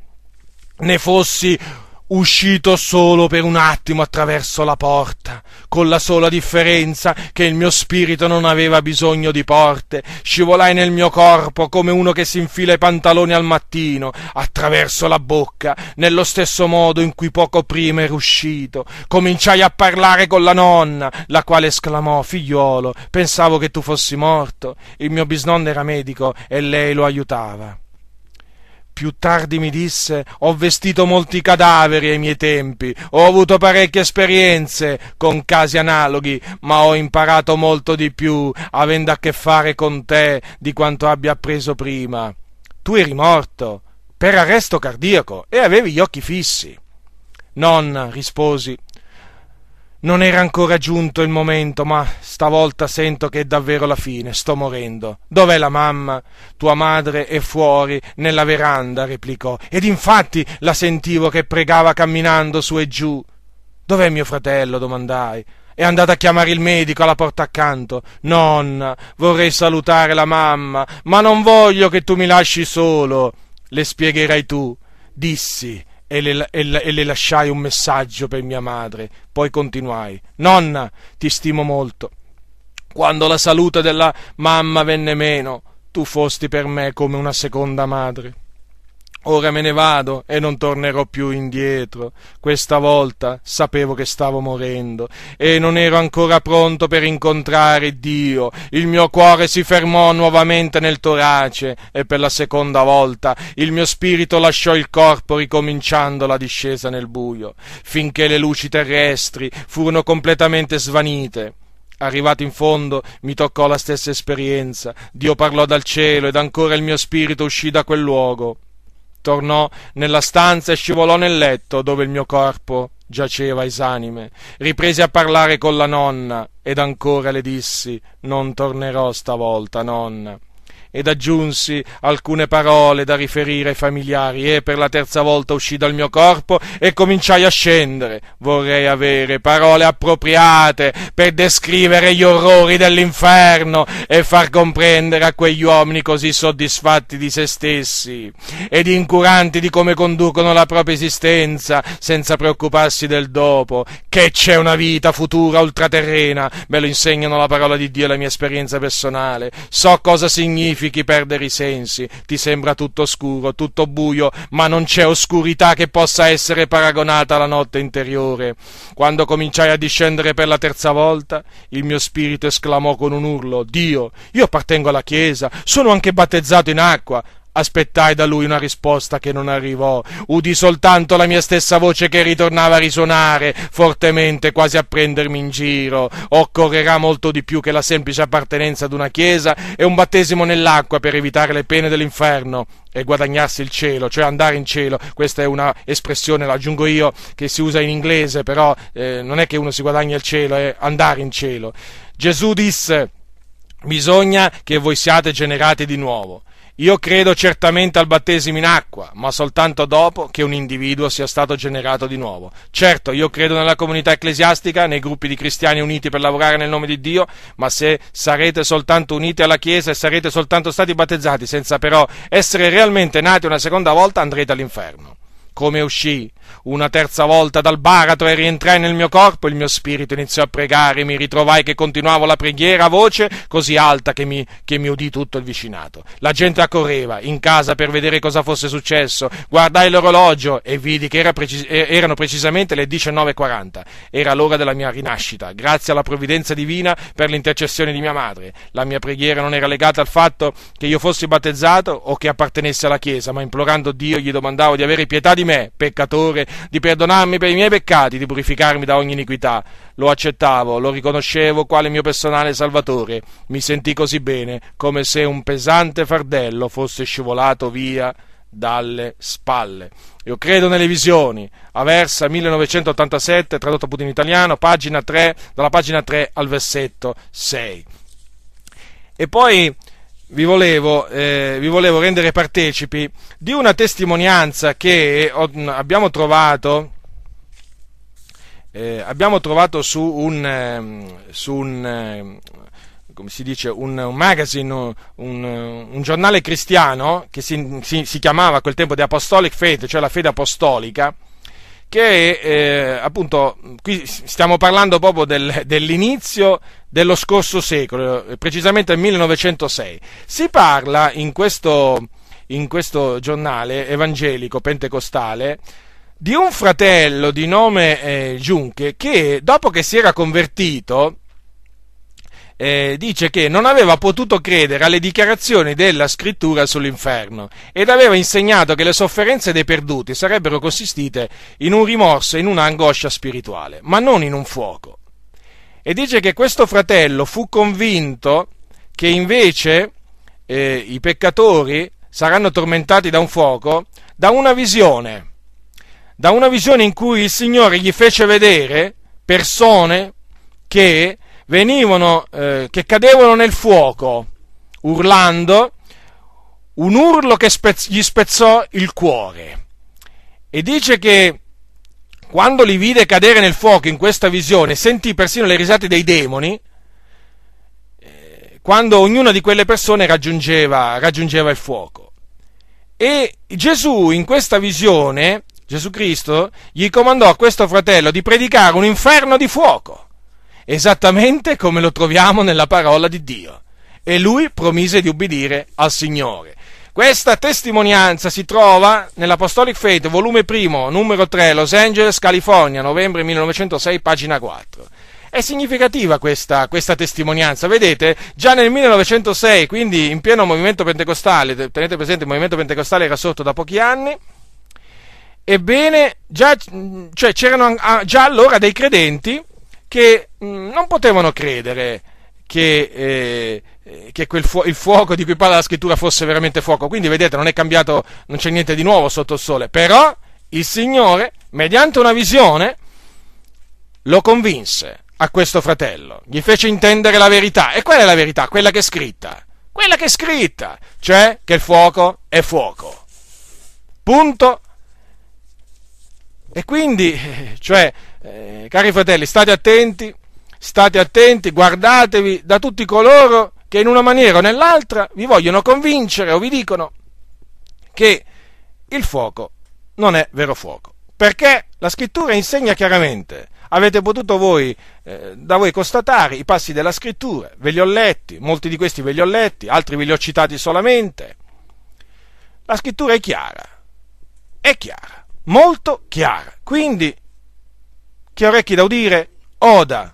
ne fossi uscito solo per un attimo attraverso la porta, con la sola differenza che il mio spirito non aveva bisogno di porte, scivolai nel mio corpo come uno che si infila i pantaloni al mattino, attraverso la bocca, nello stesso modo in cui poco prima ero uscito. Cominciai a parlare con la nonna, la quale esclamò, figliuolo, pensavo che tu fossi morto. Il mio bisnonno era medico e lei lo aiutava. Più tardi mi disse ho vestito molti cadaveri ai miei tempi, ho avuto parecchie esperienze con casi analoghi, ma ho imparato molto di più avendo a che fare con te di quanto abbia appreso prima. Tu eri morto per arresto cardiaco e avevi gli occhi fissi. Nonna, risposi, non era ancora giunto il momento, ma stavolta sento che è davvero la fine, sto morendo. Dov'è la mamma? Tua madre è fuori, nella veranda, replicò, ed infatti la sentivo che pregava camminando su e giù. Dov'è mio fratello? domandai. È andato a chiamare il medico alla porta accanto. Nonna, vorrei salutare la mamma, ma non voglio che tu mi lasci solo. Le spiegherai tu. Dissi e le, e, e le, lasciai un messaggio per mia madre. Poi continuai: Nonna, ti stimo molto. Quando la salute della mamma venne meno, tu fosti per me come una seconda madre. Ora me ne vado e non tornerò più indietro. Questa volta sapevo che stavo morendo e non ero ancora pronto per incontrare Dio. Il mio cuore si fermò nuovamente nel torace e per la seconda volta il mio spirito lasciò il corpo ricominciando la discesa nel buio, finché le luci terrestri furono completamente svanite. Arrivato in fondo mi toccò la stessa esperienza. Dio parlò dal cielo ed ancora il mio spirito uscì da quel luogo tornò nella stanza e scivolò nel letto dove il mio corpo giaceva esanime. Ripresi a parlare con la nonna ed ancora le dissi non tornerò stavolta, nonna ed aggiunsi alcune parole da riferire ai familiari e per la terza volta uscì dal mio corpo e cominciai a scendere. Vorrei avere parole appropriate per descrivere gli orrori dell'inferno e far comprendere a quegli uomini così soddisfatti di se stessi ed incuranti di come conducono la propria esistenza senza preoccuparsi del dopo, che c'è una vita futura ultraterrena, me lo insegnano la parola di Dio e la mia esperienza personale. So cosa significa significhi perdere i sensi, ti sembra tutto scuro, tutto buio, ma non c'è oscurità che possa essere paragonata alla notte interiore. Quando cominciai a discendere per la terza volta, il mio spirito esclamò con un urlo, Dio, io appartengo alla Chiesa, sono anche battezzato in acqua, Aspettai da lui una risposta che non arrivò. Udì soltanto la mia stessa voce che ritornava a risuonare fortemente, quasi a prendermi in giro. Occorrerà molto di più che la semplice appartenenza ad una chiesa e un battesimo nell'acqua per evitare le pene dell'inferno e guadagnarsi il cielo, cioè andare in cielo. Questa è una espressione, la aggiungo io, che si usa in inglese, però eh, non è che uno si guadagna il cielo, è andare in cielo. Gesù disse bisogna che voi siate generati di nuovo. Io credo certamente al battesimo in acqua, ma soltanto dopo che un individuo sia stato generato di nuovo. Certo, io credo nella comunità ecclesiastica, nei gruppi di cristiani uniti per lavorare nel nome di Dio, ma se sarete soltanto uniti alla Chiesa e sarete soltanto stati battezzati senza però essere realmente nati una seconda volta, andrete all'inferno. Come uscì una terza volta dal baratro e rientrai nel mio corpo, il mio spirito iniziò a pregare, mi ritrovai che continuavo la preghiera a voce così alta che mi, che mi udì tutto il vicinato. La gente accorreva in casa per vedere cosa fosse successo, guardai l'orologio e vidi che era precis- erano precisamente le 19.40. Era l'ora della mia rinascita, grazie alla provvidenza divina per l'intercessione di mia madre. La mia preghiera non era legata al fatto che io fossi battezzato o che appartenessi alla Chiesa, ma implorando Dio gli domandavo di avere pietà di me, peccatore, di perdonarmi per i miei peccati, di purificarmi da ogni iniquità. Lo accettavo, lo riconoscevo quale mio personale salvatore. Mi sentii così bene, come se un pesante fardello fosse scivolato via dalle spalle. Io credo nelle visioni. Aversa 1987, tradotto appunto in italiano, pagina 3, dalla pagina 3 al versetto 6. E poi vi volevo, eh, vi volevo rendere partecipi di una testimonianza che ho, abbiamo trovato. Eh, abbiamo trovato su un, eh, su un eh, come si dice, un, un magazine, un, un, giornale cristiano che si, si, si, chiamava a quel tempo The Apostolic Faith, cioè la fede apostolica, che eh, appunto qui stiamo parlando proprio del, dell'inizio dello scorso secolo, precisamente del 1906. Si parla in questo, in questo giornale evangelico pentecostale di un fratello di nome eh, Giunche che dopo che si era convertito eh, dice che non aveva potuto credere alle dichiarazioni della scrittura sull'inferno ed aveva insegnato che le sofferenze dei perduti sarebbero consistite in un rimorso e in un'angoscia spirituale, ma non in un fuoco. E dice che questo fratello fu convinto che invece eh, i peccatori saranno tormentati da un fuoco, da una visione, da una visione in cui il Signore gli fece vedere persone che venivano, eh, che cadevano nel fuoco, urlando, un urlo che spezz- gli spezzò il cuore. E dice che quando li vide cadere nel fuoco in questa visione, sentì persino le risate dei demoni, eh, quando ognuna di quelle persone raggiungeva, raggiungeva il fuoco. E Gesù in questa visione, Gesù Cristo, gli comandò a questo fratello di predicare un inferno di fuoco esattamente come lo troviamo nella parola di Dio. E lui promise di ubbidire al Signore. Questa testimonianza si trova nell'Apostolic Faith, volume 1, numero 3, Los Angeles, California, novembre 1906, pagina 4. È significativa questa, questa, testimonianza, vedete? Già nel 1906, quindi in pieno movimento pentecostale, tenete presente il movimento pentecostale era sorto da pochi anni, ebbene, già, cioè, c'erano già allora dei credenti che mh, mm, non potevano credere che, eh, che fu- il fuoco di cui parla la scrittura fosse veramente fuoco. Quindi vedete, non è cambiato, non c'è niente di nuovo sotto il sole. Però il Signore, mediante una visione, lo convinse a questo fratello, gli fece intendere la verità. E qual è la verità? Quella che è scritta. Quella che è scritta, cioè che il fuoco è fuoco. Punto. E quindi, cioè, eh, cari fratelli, state attenti, state attenti, guardatevi da tutti coloro che in una maniera o nell'altra vi vogliono convincere o vi dicono che il fuoco non è vero fuoco. Perché la scrittura insegna chiaramente, avete potuto voi, eh, da voi constatare i passi della scrittura, ve li ho letti, molti di questi ve li ho letti, altri ve li ho citati solamente. La scrittura è chiara, è chiara, molto chiara. Quindi chi ha orecchi da udire, oda.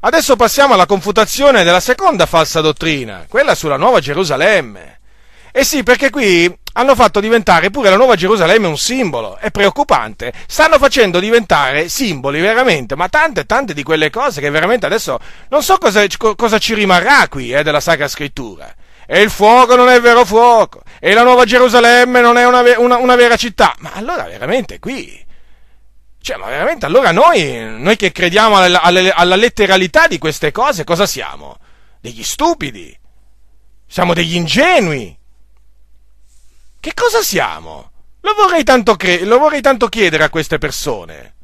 Adesso passiamo alla confutazione della seconda falsa dottrina, quella sulla Nuova Gerusalemme. Eh sì, perché qui hanno fatto diventare pure la Nuova Gerusalemme un simbolo. È preoccupante. Stanno facendo diventare simboli veramente, ma tante e tante di quelle cose che veramente adesso non so cosa, cosa ci rimarrà qui eh, della Sacra Scrittura. E il fuoco non è vero fuoco. E la Nuova Gerusalemme non è una, una, una vera città. Ma allora veramente qui cioè, ma veramente allora noi, noi che crediamo alla, alla, alla, letteralità di queste cose, cosa siamo? Degli stupidi? Siamo degli ingenui? Che cosa siamo? Lo vorrei tanto, cre- lo vorrei tanto chiedere a queste persone.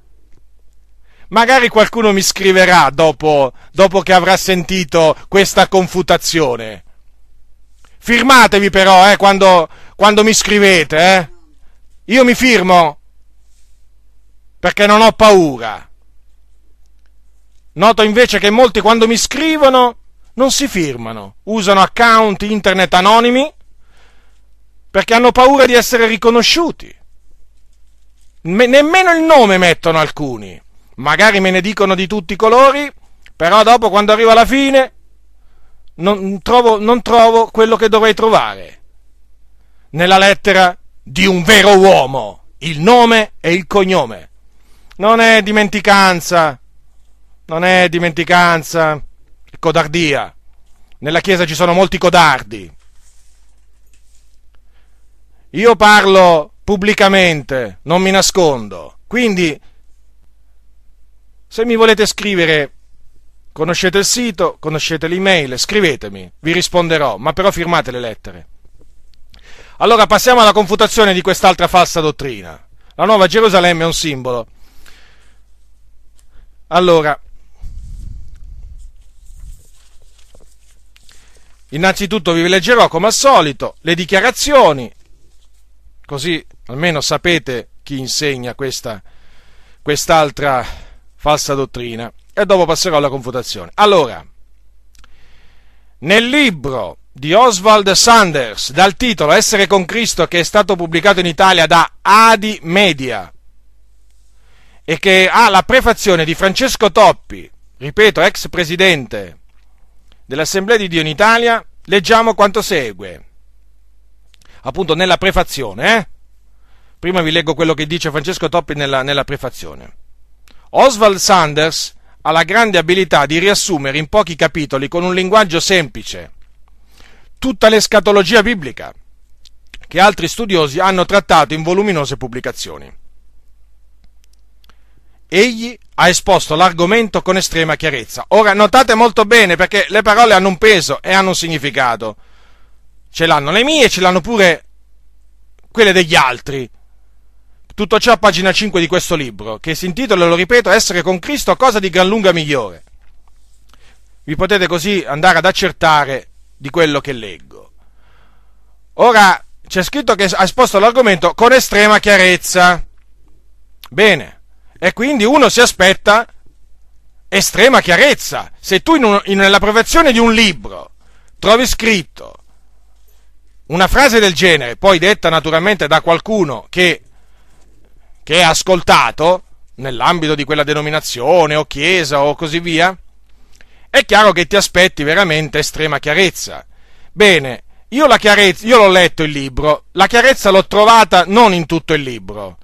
Magari qualcuno mi scriverà dopo, dopo che avrà sentito questa confutazione. Firmatevi però, eh, quando, quando mi scrivete, eh. Io mi firmo perché non ho paura. Noto invece che molti quando mi scrivono non si firmano, usano account internet anonimi perché hanno paura di essere riconosciuti. Me, nemmeno il nome mettono alcuni. Magari me ne dicono di tutti i colori, però dopo quando arriva la fine non trovo, non trovo quello che dovrei trovare. Nella lettera di un vero uomo, il nome e il cognome non è dimenticanza, non è dimenticanza, è codardia. Nella Chiesa ci sono molti codardi. Io parlo pubblicamente, non mi nascondo. Quindi, se mi volete scrivere, conoscete il sito, conoscete l'email, scrivetemi, vi risponderò, ma però firmate le lettere. Allora passiamo alla confutazione di quest'altra falsa dottrina. La nuova Gerusalemme è un simbolo. Allora, innanzitutto vi leggerò come al solito le dichiarazioni, così almeno sapete chi insegna questa, quest'altra falsa dottrina, e dopo passerò alla confutazione. Allora, nel libro di Oswald Sanders dal titolo Essere con Cristo che è stato pubblicato in Italia da Adi Media e che ha la prefazione di Francesco Toppi, ripeto, ex presidente dell'Assemblea di Dio in Italia, leggiamo quanto segue. Appunto nella prefazione, eh? Prima vi leggo quello che dice Francesco Toppi nella, nella prefazione. Oswald Sanders ha la grande abilità di riassumere in pochi capitoli con un linguaggio semplice tutta l'escatologia biblica, che altri studiosi hanno trattato in voluminose pubblicazioni. Egli ha esposto l'argomento con estrema chiarezza. Ora notate molto bene perché le parole hanno un peso e hanno un significato. Ce l'hanno le mie ce l'hanno pure quelle degli altri. Tutto ciò a pagina 5 di questo libro, che si intitola, lo ripeto, Essere con Cristo, cosa di gran lunga migliore. Vi potete così andare ad accertare di quello che leggo. Ora c'è scritto che ha esposto l'argomento con estrema chiarezza. Bene, e quindi uno si aspetta estrema chiarezza. Se tu in un, in, nella profezione di un libro trovi scritto una frase del genere, poi detta naturalmente da qualcuno che, che è ascoltato nell'ambito di quella denominazione o chiesa o così via, è chiaro che ti aspetti veramente estrema chiarezza. Bene, io, la chiarezza, io l'ho letto il libro, la chiarezza l'ho trovata non in tutto il libro.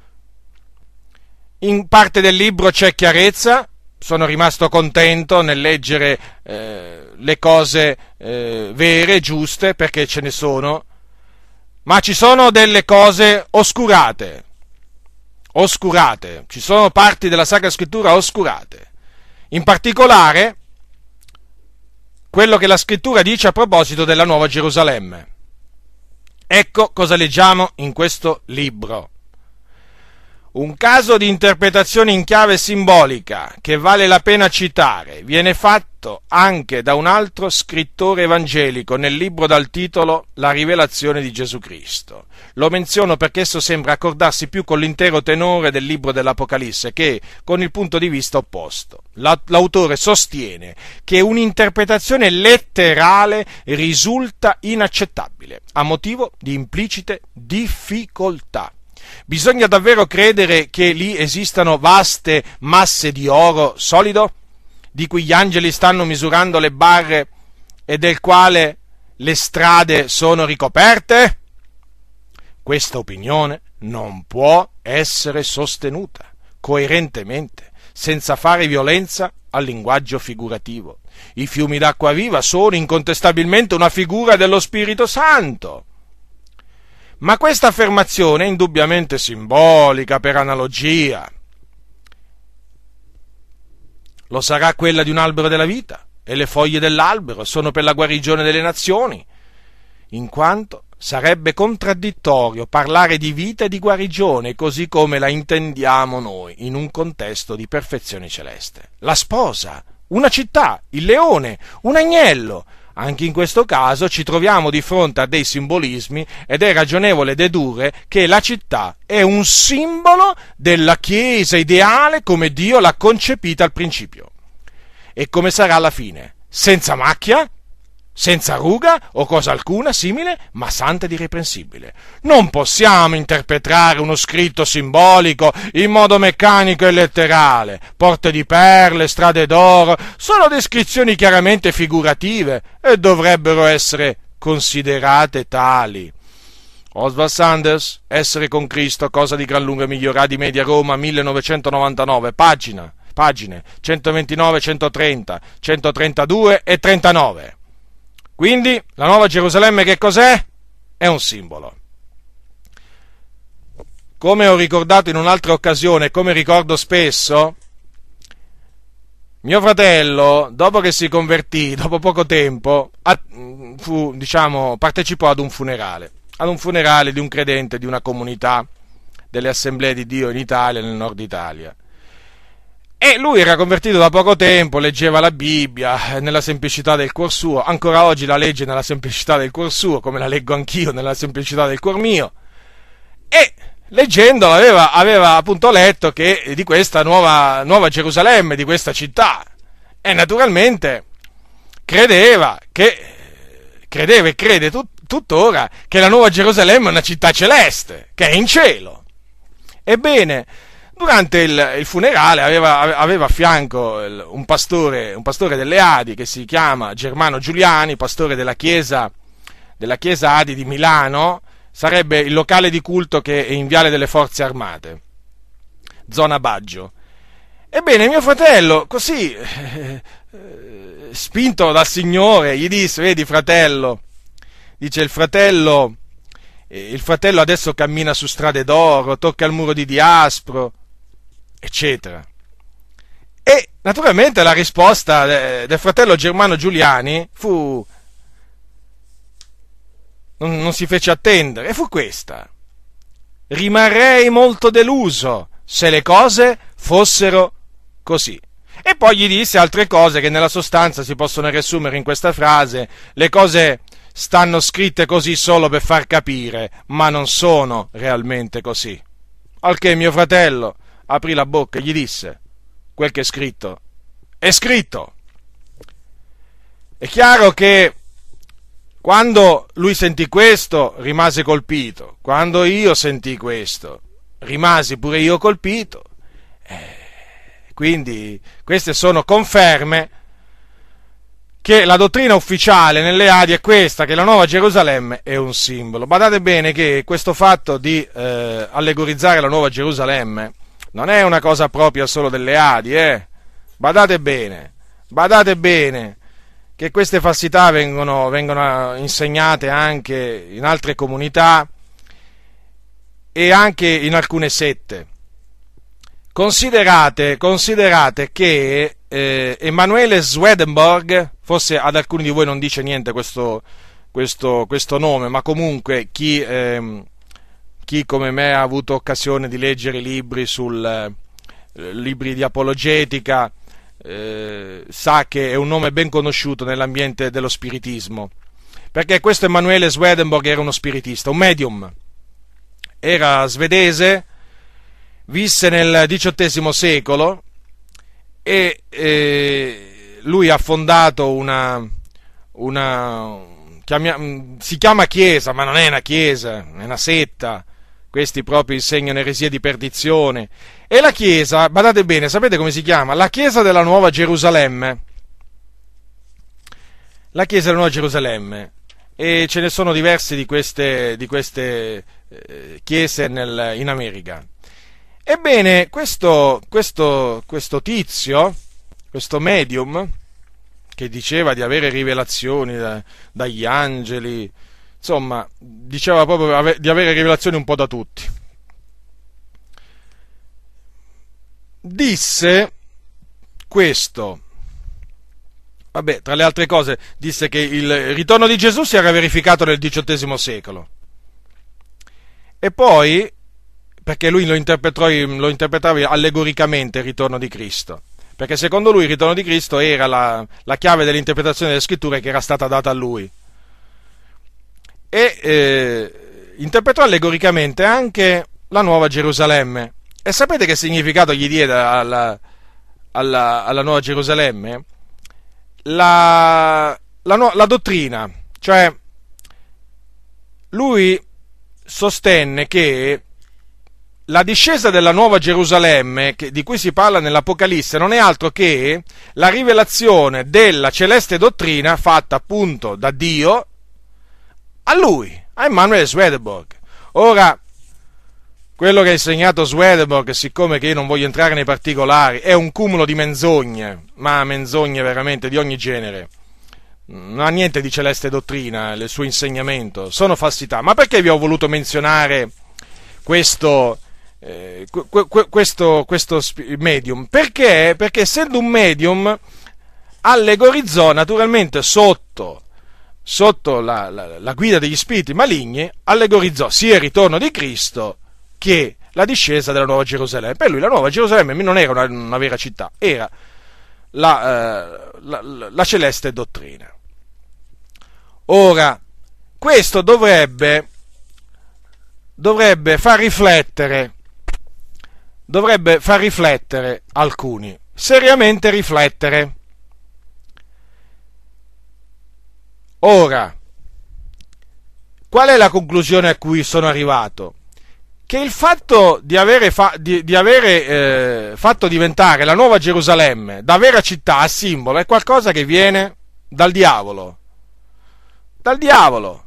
In parte del libro c'è chiarezza, sono rimasto contento nel leggere eh, le cose eh, vere, giuste, perché ce ne sono, ma ci sono delle cose oscurate, oscurate, ci sono parti della Sacra Scrittura oscurate. In particolare, quello che la scrittura dice a proposito della Nuova Gerusalemme. Ecco cosa leggiamo in questo libro. Un caso di interpretazione in chiave simbolica che vale la pena citare viene fatto anche da un altro scrittore evangelico nel libro dal titolo La rivelazione di Gesù Cristo. Lo menziono perché esso sembra accordarsi più con l'intero tenore del libro dell'Apocalisse che con il punto di vista opposto. L'autore sostiene che un'interpretazione letterale risulta inaccettabile a motivo di implicite difficoltà Bisogna davvero credere che lì esistano vaste masse di oro solido, di cui gli angeli stanno misurando le barre e del quale le strade sono ricoperte? Questa opinione non può essere sostenuta coerentemente, senza fare violenza al linguaggio figurativo. I fiumi d'acqua viva sono incontestabilmente una figura dello Spirito Santo. Ma questa affermazione è indubbiamente simbolica per analogia. Lo sarà quella di un albero della vita, e le foglie dell'albero sono per la guarigione delle nazioni, in quanto sarebbe contraddittorio parlare di vita e di guarigione così come la intendiamo noi in un contesto di perfezione celeste. La sposa, una città, il leone, un agnello, anche in questo caso ci troviamo di fronte a dei simbolismi ed è ragionevole dedurre che la città è un simbolo della Chiesa ideale come Dio l'ha concepita al principio. E come sarà alla fine? Senza macchia? Senza ruga o cosa alcuna simile, ma santa ed irreprensibile. Non possiamo interpretare uno scritto simbolico in modo meccanico e letterale. Porte di perle, strade d'oro, sono descrizioni chiaramente figurative e dovrebbero essere considerate tali. Oswald Sanders, Essere con Cristo, cosa di gran lunga migliorà di Media Roma, 1999, pagina, pagine 129, 130, 132 e 39. Quindi la nuova Gerusalemme che cos'è? È un simbolo. come ho ricordato in un'altra occasione, come ricordo spesso, mio fratello, dopo che si convertì, <laughs> dopo poco tempo, fu, diciamo, partecipò ad un funerale, ad un funerale di un credente di una comunità delle assemblee di Dio in Italia, nel nord Italia. E lui era convertito da poco tempo, leggeva la Bibbia nella semplicità del cuor suo, ancora oggi la legge nella semplicità del cuor suo, come la leggo anch'io nella semplicità del cuor mio. E leggendolo aveva, aveva appunto letto che di questa nuova, nuova Gerusalemme, di questa città, e naturalmente credeva che credeva e crede tut, tuttora che la nuova Gerusalemme è una città celeste, che è in cielo. Ebbene, Durante il, il funerale aveva, aveva, a fianco un pastore, un pastore, delle Adi che si chiama Germano Giuliani, pastore della chiesa, della chiesa Adi di Milano, sarebbe il locale di culto che è in Viale delle Forze Armate, zona Baggio. Ebbene, mio fratello, così, eh, eh, spinto dal Signore, gli disse, vedi fratello, dice il fratello, eh, il fratello adesso cammina su strade d'oro, tocca il muro di Diaspro, eccetera. E naturalmente la risposta del fratello Germano Giuliani fu non, non si fece attendere e fu questa. Rimarrei molto deluso se le cose fossero così. E poi gli disse altre cose che nella sostanza si possono riassumere in questa frase, le cose stanno scritte così solo per far capire, ma non sono realmente così. Al che mio fratello aprì la bocca e gli disse, quel che è scritto, è scritto. È chiaro che quando lui sentì questo rimase colpito, quando io sentì questo rimasi pure io colpito. Eh, quindi queste sono conferme che la dottrina ufficiale nelle Adi è questa, che la Nuova Gerusalemme è un simbolo. Badate bene che questo fatto di eh, allegorizzare la Nuova Gerusalemme non è una cosa propria solo delle Adi, eh? Badate bene, badate bene che queste falsità vengono, vengono insegnate anche in altre comunità e anche in alcune sette. Considerate, considerate che eh, Emanuele Swedenborg, forse ad alcuni di voi non dice niente questo, questo, questo nome, ma comunque chi, eh, chi come me ha avuto occasione di leggere libri, sul, eh, libri di apologetica eh, sa che è un nome ben conosciuto nell'ambiente dello spiritismo, perché questo Emanuele Swedenborg era uno spiritista, un medium, era svedese, visse nel XVIII secolo e eh, lui ha fondato una, una chiamia, si chiama chiesa, ma non è una chiesa, è una setta, questi proprio insegnano eresie di perdizione. E la chiesa, badate bene, sapete come si chiama? La chiesa della Nuova Gerusalemme. La chiesa della Nuova Gerusalemme. E ce ne sono diverse di queste, di queste eh, chiese nel, in America. Ebbene, questo, questo, questo tizio, questo medium, che diceva di avere rivelazioni da, dagli angeli, insomma, diceva proprio di avere rivelazioni un po' da tutti. Disse questo. Vabbè, tra le altre cose, disse che il ritorno di Gesù si era verificato nel XVIII secolo. E poi, perché lui lo, lo interpretava allegoricamente il ritorno di Cristo, perché secondo lui il ritorno di Cristo era la, la chiave dell'interpretazione delle scritture che era stata data a lui e eh, interpretò allegoricamente anche la Nuova Gerusalemme. E sapete che significato gli diede alla, alla, alla Nuova Gerusalemme? La, la, la dottrina, cioè lui sostenne che la discesa della Nuova Gerusalemme, di cui si parla nell'Apocalisse, non è altro che la rivelazione della celeste dottrina fatta appunto da Dio a lui, a Emanuele Swedenborg. Ora, quello che ha insegnato Swedenborg, siccome che io non voglio entrare nei particolari, è un cumulo di menzogne, ma menzogne veramente di ogni genere. Non ha niente di celeste dottrina il suo insegnamento, sono falsità. Ma perché vi ho voluto menzionare questo, eh, questo, questo medium? Perché? Perché essendo un medium allegorizzò naturalmente sotto, sotto la, la, la, guida degli spiriti maligni, allegorizzò sia il ritorno di Cristo che la discesa della Nuova Gerusalemme. Per lui la Nuova Gerusalemme non era una, una vera città, era la, eh, la, la celeste dottrina. Ora, questo dovrebbe, dovrebbe far riflettere, dovrebbe far riflettere alcuni, seriamente riflettere. Ora, qual è la conclusione a cui sono arrivato? Che il fatto di avere, fa, di, di avere eh, fatto diventare la nuova Gerusalemme da vera città a simbolo è qualcosa che viene dal diavolo. Dal diavolo.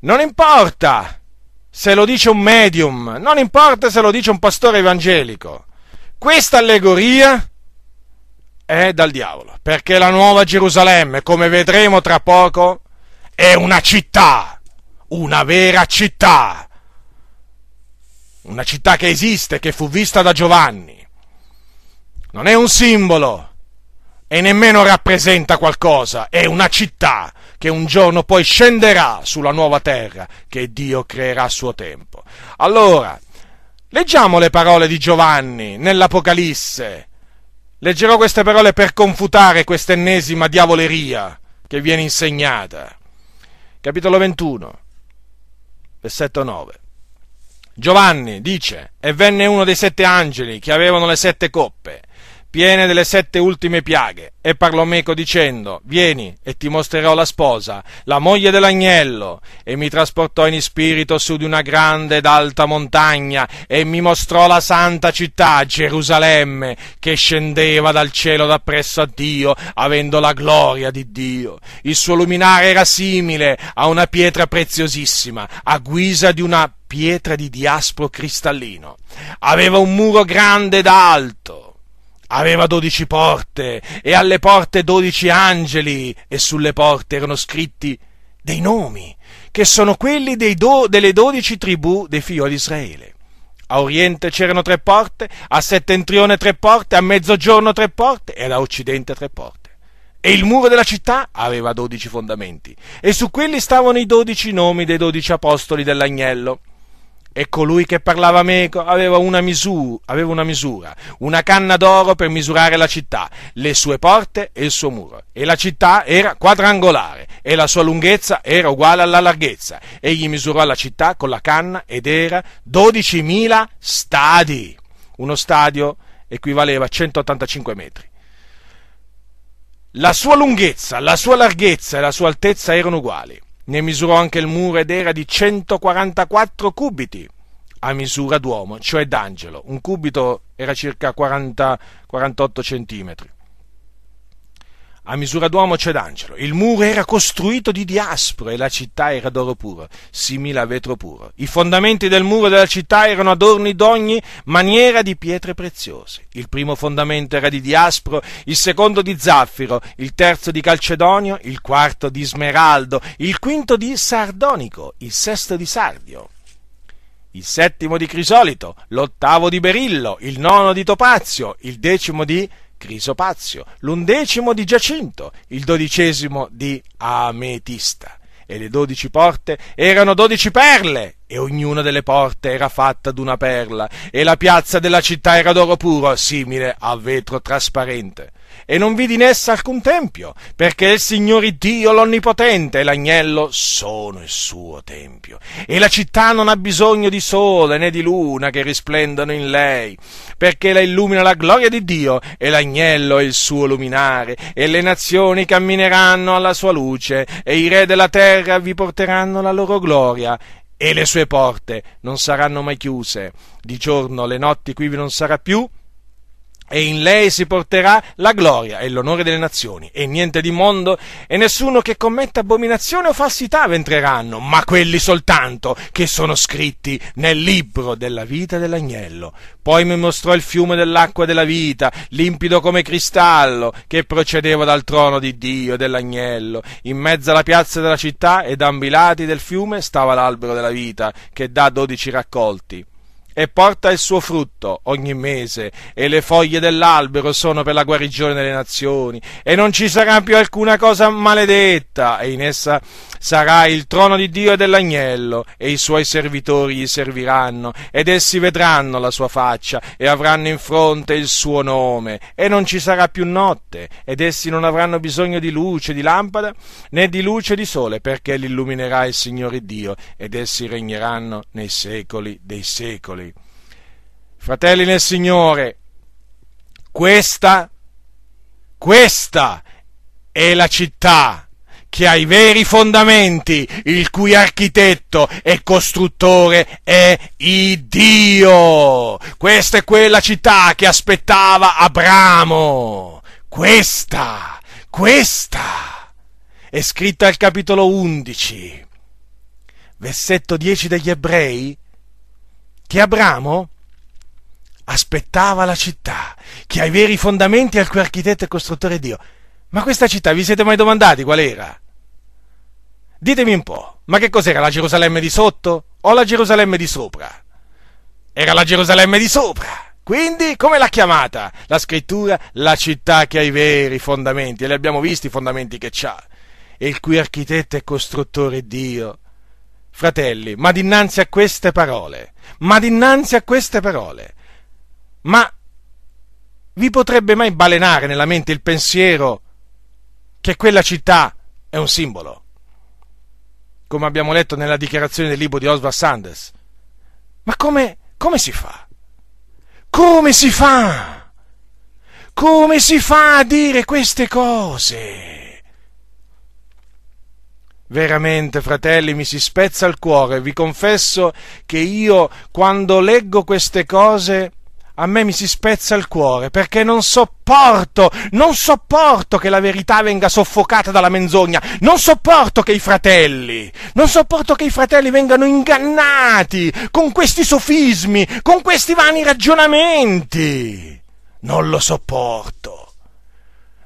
Non importa se lo dice un medium, non importa se lo dice un pastore evangelico. Questa allegoria è dal diavolo, perché la nuova Gerusalemme, come vedremo tra poco, è una città, una vera città, una città che esiste, che fu vista da Giovanni. Non è un simbolo e nemmeno rappresenta qualcosa, è una città che un giorno poi scenderà sulla nuova terra che Dio creerà a suo tempo. Allora, leggiamo le parole di Giovanni nell'Apocalisse Leggerò queste parole per confutare questa ennesima diavoleria che viene insegnata. Capitolo 21, versetto 9. Giovanni dice, e venne uno dei sette angeli che avevano le sette coppe piene delle sette ultime piaghe, e parlò meco dicendo, vieni e ti mostrerò la sposa, la moglie dell'agnello, e mi trasportò in spirito su di una grande ed alta montagna, e mi mostrò la santa città, Gerusalemme, che scendeva dal cielo da presso a Dio, avendo la gloria di Dio. Il suo luminare era simile a una pietra preziosissima, a guisa di una pietra di diaspro cristallino. Aveva un muro grande ed alto, aveva dodici porte e alle porte dodici angeli e sulle porte erano scritti dei nomi, che sono quelli do, delle dodici tribù dei figli di Israele. A oriente c'erano tre porte, a settentrione tre porte, a mezzogiorno tre porte e a occidente tre porte. E il muro della città aveva dodici fondamenti, e su quelli stavano i dodici nomi dei dodici apostoli dell'agnello e colui che parlava meco aveva una, misura, aveva una misura, una canna d'oro per misurare la città, le sue porte e il suo muro. E la città era quadrangolare e la sua lunghezza era uguale alla larghezza. Egli misurò la città con la canna ed era 12.000 stadi. Uno stadio equivaleva a 185 metri. La sua lunghezza, la sua larghezza e la sua altezza erano uguali ne misurò anche il muro ed era di 144 cubiti a misura d'uomo, cioè d'angelo. Un cubito era circa 40, 48 centimetri a misura d'uomo c'è d'angelo. Il muro era costruito di diaspro e la città era d'oro puro, simile a vetro puro. I fondamenti del muro della città erano adorni d'ogni maniera di pietre preziose. Il primo fondamento era di diaspro, il secondo di zaffiro, il terzo di calcedonio, il quarto di smeraldo, il quinto di sardonico, il sesto di sardio il settimo di crisolito, l'ottavo di berillo, il nono di topazio, il decimo di crisopazio, l'undecimo di giacinto, il dodicesimo di ametista. E le dodici porte erano dodici perle, e ognuna delle porte era fatta d'una perla, e la piazza della città era d'oro puro, simile a vetro trasparente e non vidi in essa alcun tempio, perché il Signore Dio l'Onnipotente e l'agnello sono il suo tempio. E la città non ha bisogno di sole né di luna che risplendano in lei, perché la illumina la gloria di Dio e l'agnello è il suo luminare, e le nazioni cammineranno alla sua luce, e i re della terra vi porteranno la loro gloria e le sue porte non saranno mai chiuse. Di giorno le notti qui non sarà più, e in lei si porterà la gloria e l'onore delle nazioni, e niente di mondo, e nessuno che commetta abominazione o falsità ventreranno, ma quelli soltanto che sono scritti nel libro della vita dell'agnello. Poi mi mostrò il fiume dell'acqua della vita, limpido come cristallo, che procedeva dal trono di Dio e dell'agnello. In mezzo alla piazza della città ed ambi lati del fiume stava l'albero della vita, che dà dodici raccolti e porta il suo frutto ogni mese, e le foglie dell'albero sono per la guarigione delle nazioni, e non ci sarà più alcuna cosa maledetta, e in essa sarà il trono di Dio e dell'agnello, e i suoi servitori gli serviranno, ed essi vedranno la sua faccia, e avranno in fronte il suo nome, e non ci sarà più notte, ed essi non avranno bisogno di luce, di lampada, né di luce di sole, perché li illuminerà il Signore Dio, ed essi regneranno nei secoli dei secoli. Fratelli nel Signore, questa, questa è la città che ha i veri fondamenti, il cui architetto e costruttore è Dio. Questa è quella città che aspettava Abramo. Questa, questa è scritta al capitolo 11, versetto 10 degli ebrei, che Abramo aspettava la città, che ha i veri fondamenti al cui architetto e costruttore Dio. Ma questa città vi siete mai domandati qual era? Ditemi un po', ma che cos'era la Gerusalemme di sotto o la Gerusalemme di sopra? Era la Gerusalemme di sopra. Quindi, come l'ha chiamata la scrittura? La città che ha i veri fondamenti, e li abbiamo visti i fondamenti che c'ha, e il cui architetto e costruttore è Dio. Fratelli, ma dinanzi a queste parole, ma dinanzi a queste parole, ma vi potrebbe mai balenare nella mente il pensiero che quella città è un simbolo? Come abbiamo letto nella dichiarazione del libro di Oswald Sanders. Ma come, come si fa? Come si fa? Come si fa a dire queste cose? Veramente, fratelli, mi si spezza il cuore. Vi confesso che io, quando leggo queste cose, a me mi si spezza il cuore perché non sopporto, non sopporto che la verità venga soffocata dalla menzogna, non sopporto che i fratelli, non sopporto che i fratelli vengano ingannati con questi sofismi, con questi vani ragionamenti. Non lo sopporto.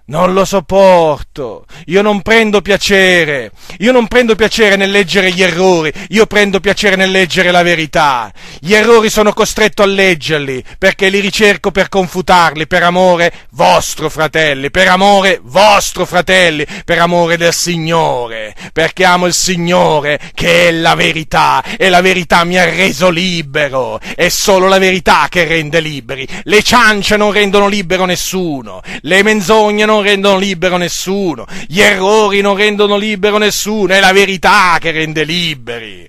Non lo sopporto. Io non prendo piacere. Io non prendo piacere nel leggere gli errori. Io prendo piacere nel leggere la verità. Gli errori sono costretto a leggerli perché li ricerco per confutarli per amore vostro, fratelli. Per amore vostro, fratelli. Per amore del Signore. Perché amo il Signore che è la verità e la verità mi ha reso libero. È solo la verità che rende liberi. Le ciance non rendono libero nessuno. Le menzogne non non rendono libero nessuno, gli errori non rendono libero nessuno, è la verità che rende liberi.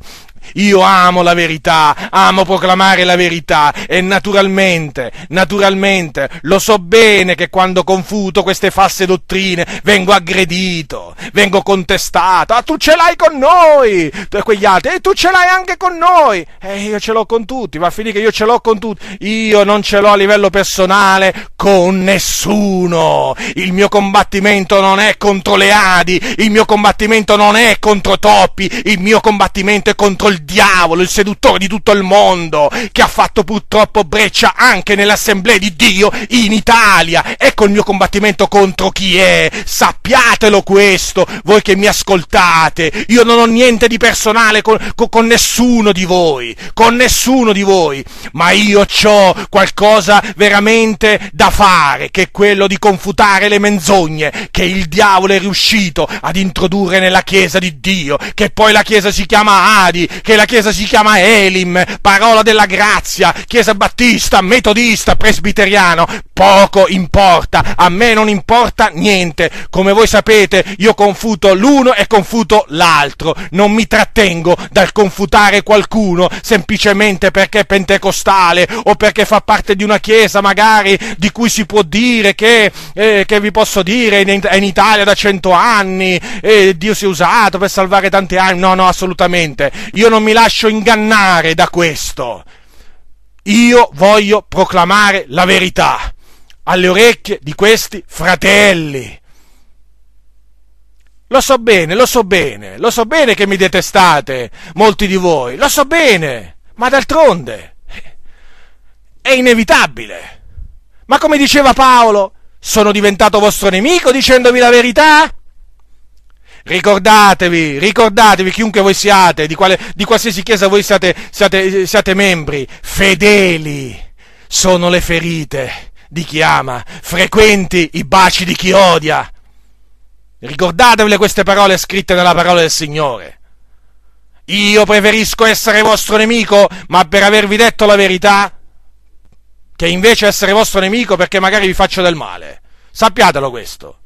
Io amo la verità, amo proclamare la verità e naturalmente, naturalmente, lo so bene che quando confuto queste false dottrine vengo aggredito, vengo contestato. Ah, tu ce l'hai con noi! E quegli altri, e tu ce l'hai anche con noi! E io ce l'ho con tutti, va a finire che io ce l'ho con tutti. Io non ce l'ho a livello personale con nessuno. Il mio combattimento non è contro le Adi, il mio combattimento non è contro Toppi, il mio combattimento è contro il diavolo, il seduttore di tutto il mondo, che ha fatto purtroppo breccia anche nell'assemblea di Dio in Italia. Ecco il mio combattimento contro chi è. Sappiatelo questo, voi che mi ascoltate. Io non ho niente di personale con, con, con nessuno di voi, con nessuno di voi, ma io ho qualcosa veramente da fare, che è quello di confutare le menzogne che il diavolo è riuscito ad introdurre nella Chiesa di Dio, che poi la Chiesa si chiama Adi, che la Chiesa si chiama Elim, parola della grazia, Chiesa battista, metodista, presbiteriano, poco importa, a me non importa niente, come voi sapete io confuto l'uno e confuto l'altro, non mi trattengo dal confutare qualcuno semplicemente perché è pentecostale o perché fa parte di una Chiesa magari di cui si può dire che, eh, che vi posso dire in, in Italia da cento anni, e Dio si è usato per salvare tanti anni, no no assolutamente, io non mi lascio ingannare da questo. Io voglio proclamare la verità alle orecchie di questi fratelli. Lo so bene, lo so bene, lo so bene che mi detestate, molti di voi, lo so bene, ma d'altronde è inevitabile. Ma come diceva Paolo, sono diventato vostro nemico dicendovi la verità? Ricordatevi, ricordatevi, chiunque voi siate, di, quale, di qualsiasi chiesa voi siate, siate, siate membri, fedeli sono le ferite di chi ama, frequenti i baci di chi odia. Ricordatevi queste parole scritte nella parola del Signore. Io preferisco essere vostro nemico, ma per avervi detto la verità, che invece essere vostro nemico perché magari vi faccio del male. Sappiatelo questo.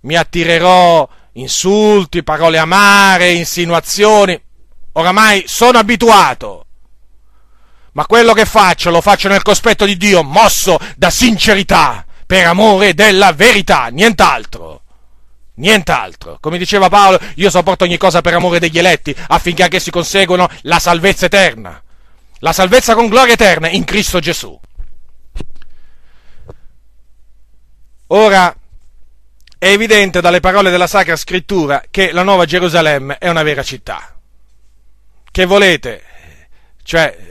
Mi attirerò insulti, parole amare, insinuazioni. Oramai sono abituato. Ma quello che faccio lo faccio nel cospetto di Dio, mosso da sincerità, per amore della verità, nient'altro. Nient'altro. Come diceva Paolo, io sopporto ogni cosa per amore degli eletti, affinché anch'essi conseguano la salvezza eterna. La salvezza con gloria eterna in Cristo Gesù. Ora, è evidente dalle parole della Sacra Scrittura che la Nuova Gerusalemme è una vera città. Che volete? Cioè,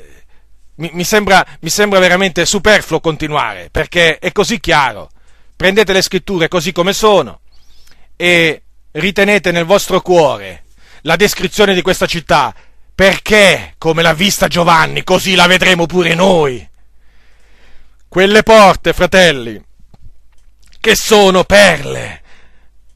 mi, mi, sembra, mi sembra veramente superfluo continuare, perché è così chiaro. Prendete le scritture così come sono e ritenete nel vostro cuore la descrizione di questa città, perché, come l'ha vista Giovanni, così la vedremo pure noi. Quelle porte, fratelli, che sono perle.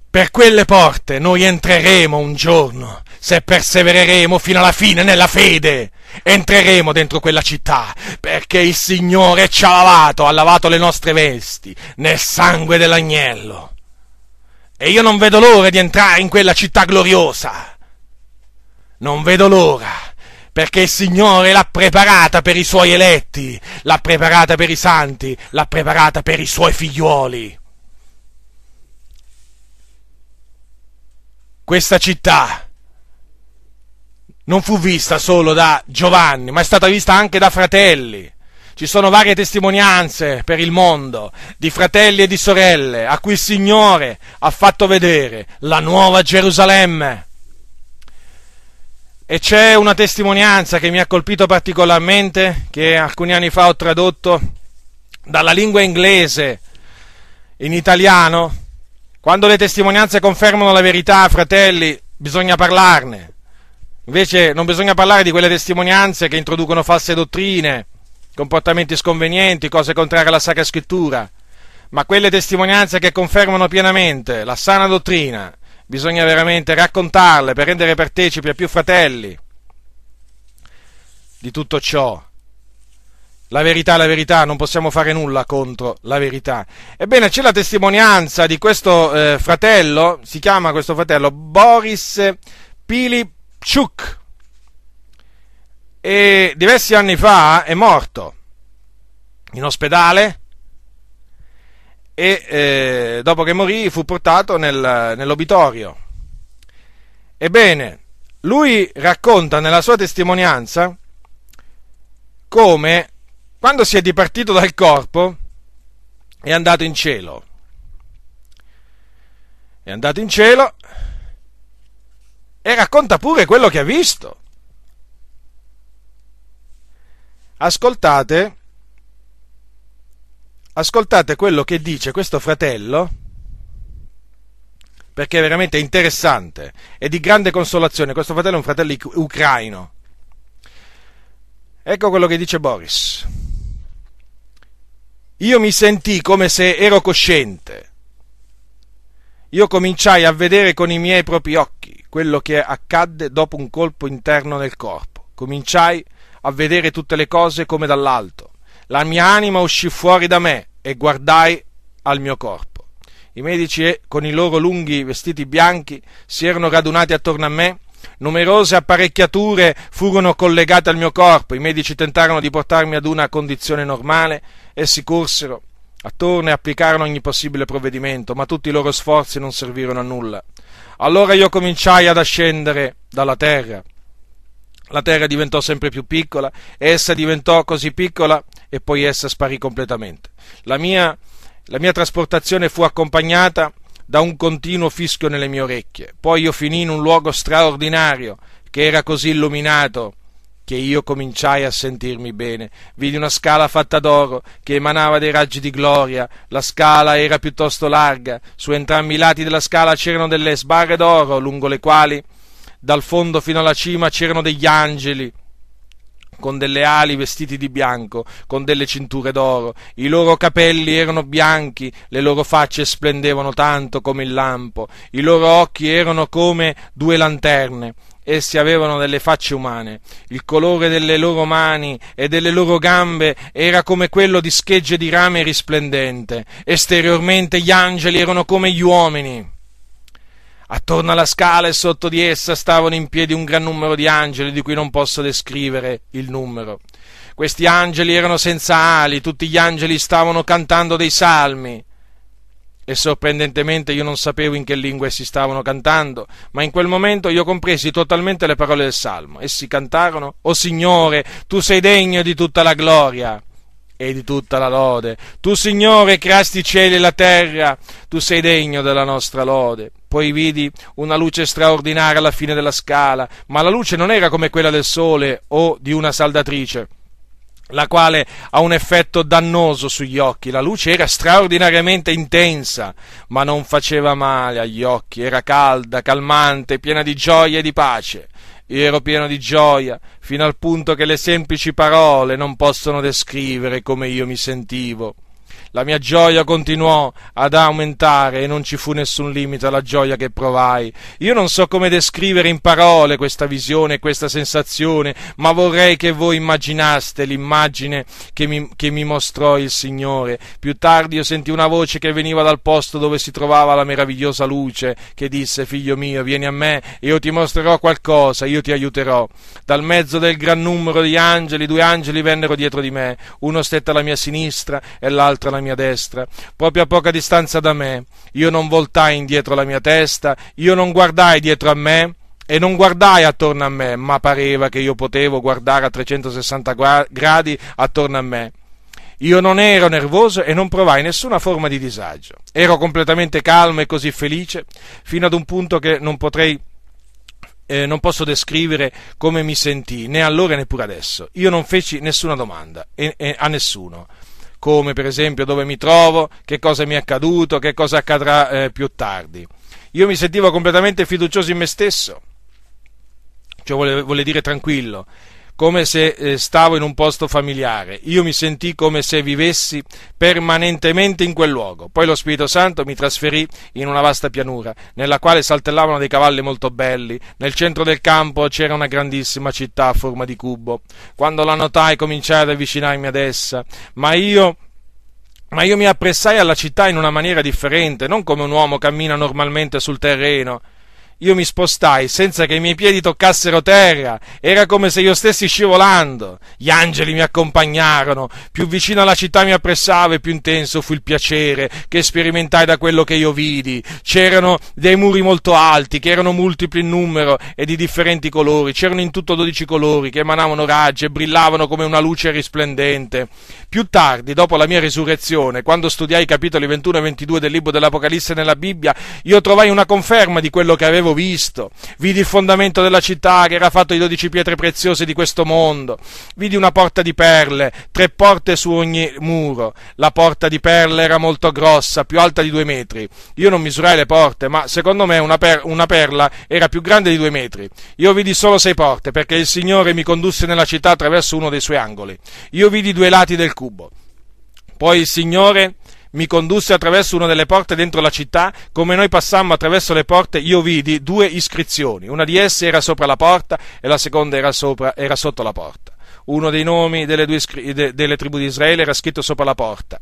Per quelle porte noi entreremo un giorno, se persevereremo fino alla fine nella fede. Entreremo dentro quella città, perché il Signore ci ha lavato, ha lavato le nostre vesti nel sangue dell'agnello. E io non vedo l'ora di entrare in quella città gloriosa. Non vedo l'ora perché il Signore l'ha preparata per i suoi eletti, l'ha preparata per i santi, l'ha preparata per i suoi figliuoli. questa città non fu vista solo da Giovanni, ma è stata vista anche da fratelli. Ci sono varie testimonianze per il mondo di fratelli e di sorelle a cui il Signore ha fatto vedere la nuova Gerusalemme. E c'è una testimonianza che mi ha colpito particolarmente, che alcuni anni fa ho tradotto dalla lingua inglese in italiano, quando le testimonianze confermano la verità, fratelli, bisogna parlarne. Invece non bisogna parlare di quelle testimonianze che introducono false dottrine, comportamenti sconvenienti, cose contrarie alla Sacra Scrittura, ma quelle testimonianze che confermano pienamente la sana dottrina, bisogna veramente raccontarle per rendere partecipi a più fratelli di tutto ciò la verità la verità, non possiamo fare nulla contro la verità. Ebbene, c'è la testimonianza di questo eh, fratello, si chiama questo fratello Boris Pilipchuk, e diversi anni fa è morto in ospedale e eh, dopo che morì fu portato nel, nell'obitorio. Ebbene, lui racconta nella sua testimonianza come quando si è dipartito dal corpo, è andato in cielo. È andato in cielo e racconta pure quello che ha visto. Ascoltate, ascoltate quello che dice questo fratello, perché è veramente interessante e di grande consolazione. Questo fratello è un fratello ucraino. Ecco quello che dice Boris io mi sentii come se ero cosciente. Io cominciai a vedere con i miei propri occhi quello che accadde dopo un colpo interno nel corpo. Cominciai a vedere tutte le cose come dall'alto. La mia anima uscì fuori da me e guardai al mio corpo. I medici, con i loro lunghi vestiti bianchi, si erano radunati attorno a me Numerose apparecchiature furono collegate al mio corpo, i medici tentarono di portarmi ad una condizione normale, essi corsero attorno e applicarono ogni possibile provvedimento, ma tutti i loro sforzi non servirono a nulla. Allora io cominciai ad ascendere dalla terra. La terra diventò sempre più piccola, essa diventò così piccola e poi essa sparì completamente. La mia, la mia trasportazione fu accompagnata da un continuo fischio nelle mie orecchie. Poi io finì in un luogo straordinario che era così illuminato che io cominciai a sentirmi bene. Vidi una scala fatta d'oro che emanava dei raggi di gloria. La scala era piuttosto larga. Su entrambi i lati della scala c'erano delle sbarre d'oro, lungo le quali, dal fondo fino alla cima, c'erano degli angeli con delle ali vestiti di bianco, con delle cinture d'oro, i loro capelli erano bianchi, le loro facce splendevano tanto come il lampo, i loro occhi erano come due lanterne, essi avevano delle facce umane, il colore delle loro mani e delle loro gambe era come quello di schegge di rame risplendente, esteriormente gli angeli erano come gli uomini. Attorno alla scala e sotto di essa stavano in piedi un gran numero di angeli di cui non posso descrivere il numero. Questi angeli erano senza ali, tutti gli angeli stavano cantando dei salmi. E sorprendentemente io non sapevo in che lingua essi stavano cantando, ma in quel momento io compresi totalmente le parole del salmo. Essi cantarono: O Signore, tu sei degno di tutta la gloria e di tutta la lode. Tu, Signore, creasti i cieli e la terra, tu sei degno della nostra lode. Poi vidi una luce straordinaria alla fine della scala, ma la luce non era come quella del sole o di una saldatrice la quale ha un effetto dannoso sugli occhi. La luce era straordinariamente intensa, ma non faceva male agli occhi, era calda, calmante, piena di gioia e di pace. Io ero pieno di gioia, fino al punto che le semplici parole non possono descrivere come io mi sentivo. La mia gioia continuò ad aumentare e non ci fu nessun limite alla gioia che provai. Io non so come descrivere in parole questa visione, questa sensazione, ma vorrei che voi immaginaste l'immagine che mi, che mi mostrò il Signore. Più tardi io sentì una voce che veniva dal posto dove si trovava la meravigliosa luce, che disse, figlio mio, vieni a me, io ti mostrerò qualcosa, io ti aiuterò. Dal mezzo del gran numero di angeli, due angeli vennero dietro di me, uno stette alla mia sinistra e l'altro alla mia destra, proprio a poca distanza da me. Io non voltai indietro la mia testa, io non guardai dietro a me e non guardai attorno a me, ma pareva che io potevo guardare a 360 gradi attorno a me. Io non ero nervoso e non provai nessuna forma di disagio. Ero completamente calmo e così felice, fino ad un punto che non potrei eh, non posso descrivere come mi sentii, né allora né pure adesso. Io non feci nessuna domanda e, e, a nessuno come per esempio dove mi trovo, che cosa mi è accaduto, che cosa accadrà eh, più tardi. Io mi sentivo completamente fiducioso in me stesso, cioè vuole, vuole dire tranquillo, come se eh, stavo in un posto familiare. Io mi sentii come se vivessi permanentemente in quel luogo. Poi lo Spirito Santo mi trasferì in una vasta pianura, nella quale saltellavano dei cavalli molto belli. Nel centro del campo c'era una grandissima città a forma di cubo. Quando la notai cominciai ad avvicinarmi ad essa, ma io ma io mi appressai alla città in una maniera differente, non come un uomo cammina normalmente sul terreno io mi spostai senza che i miei piedi toccassero terra, era come se io stessi scivolando. Gli angeli mi accompagnarono, più vicino alla città mi appressavo e più intenso fu il piacere che sperimentai da quello che io vidi. C'erano dei muri molto alti, che erano multipli in numero e di differenti colori, c'erano in tutto dodici colori, che emanavano raggi e brillavano come una luce risplendente. Più tardi, dopo la mia risurrezione, quando studiai i capitoli 21 e 22 del libro dell'Apocalisse nella Bibbia, io trovai una conferma di quello che avevo visto, vidi il fondamento della città che era fatto di dodici pietre preziose di questo mondo, vidi una porta di perle, tre porte su ogni muro, la porta di perle era molto grossa, più alta di due metri, io non misurai le porte, ma secondo me una, per- una perla era più grande di due metri, io vidi solo sei porte, perché il Signore mi condusse nella città attraverso uno dei suoi angoli, io vidi due lati del cubo, poi il Signore mi condusse attraverso una delle porte dentro la città, come noi passammo attraverso le porte, io vidi due iscrizioni, una di esse era sopra la porta e la seconda era, sopra, era sotto la porta. Uno dei nomi delle, due, delle tribù di Israele era scritto sopra la porta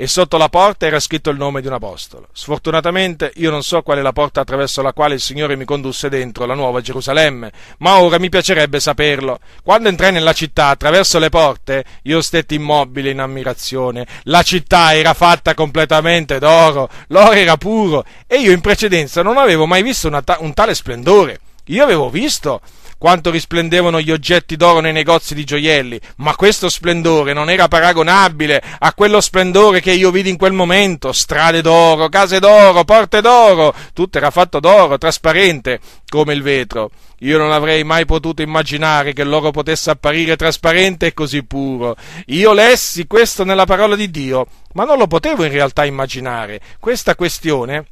e sotto la porta era scritto il nome di un apostolo. Sfortunatamente io non so qual è la porta attraverso la quale il Signore mi condusse dentro la nuova Gerusalemme, ma ora mi piacerebbe saperlo. Quando entrai nella città attraverso le porte, io stetti immobile in ammirazione. La città era fatta completamente d'oro, l'oro era puro e io in precedenza non avevo mai visto ta- un tale splendore. Io avevo visto quanto risplendevano gli oggetti d'oro nei negozi di gioielli, ma questo splendore non era paragonabile a quello splendore che io vidi in quel momento, strade d'oro, case d'oro, porte d'oro, tutto era fatto d'oro, trasparente come il vetro. Io non avrei mai potuto immaginare che l'oro potesse apparire trasparente e così puro. Io lessi questo nella parola di Dio, ma non lo potevo in realtà immaginare. Questa questione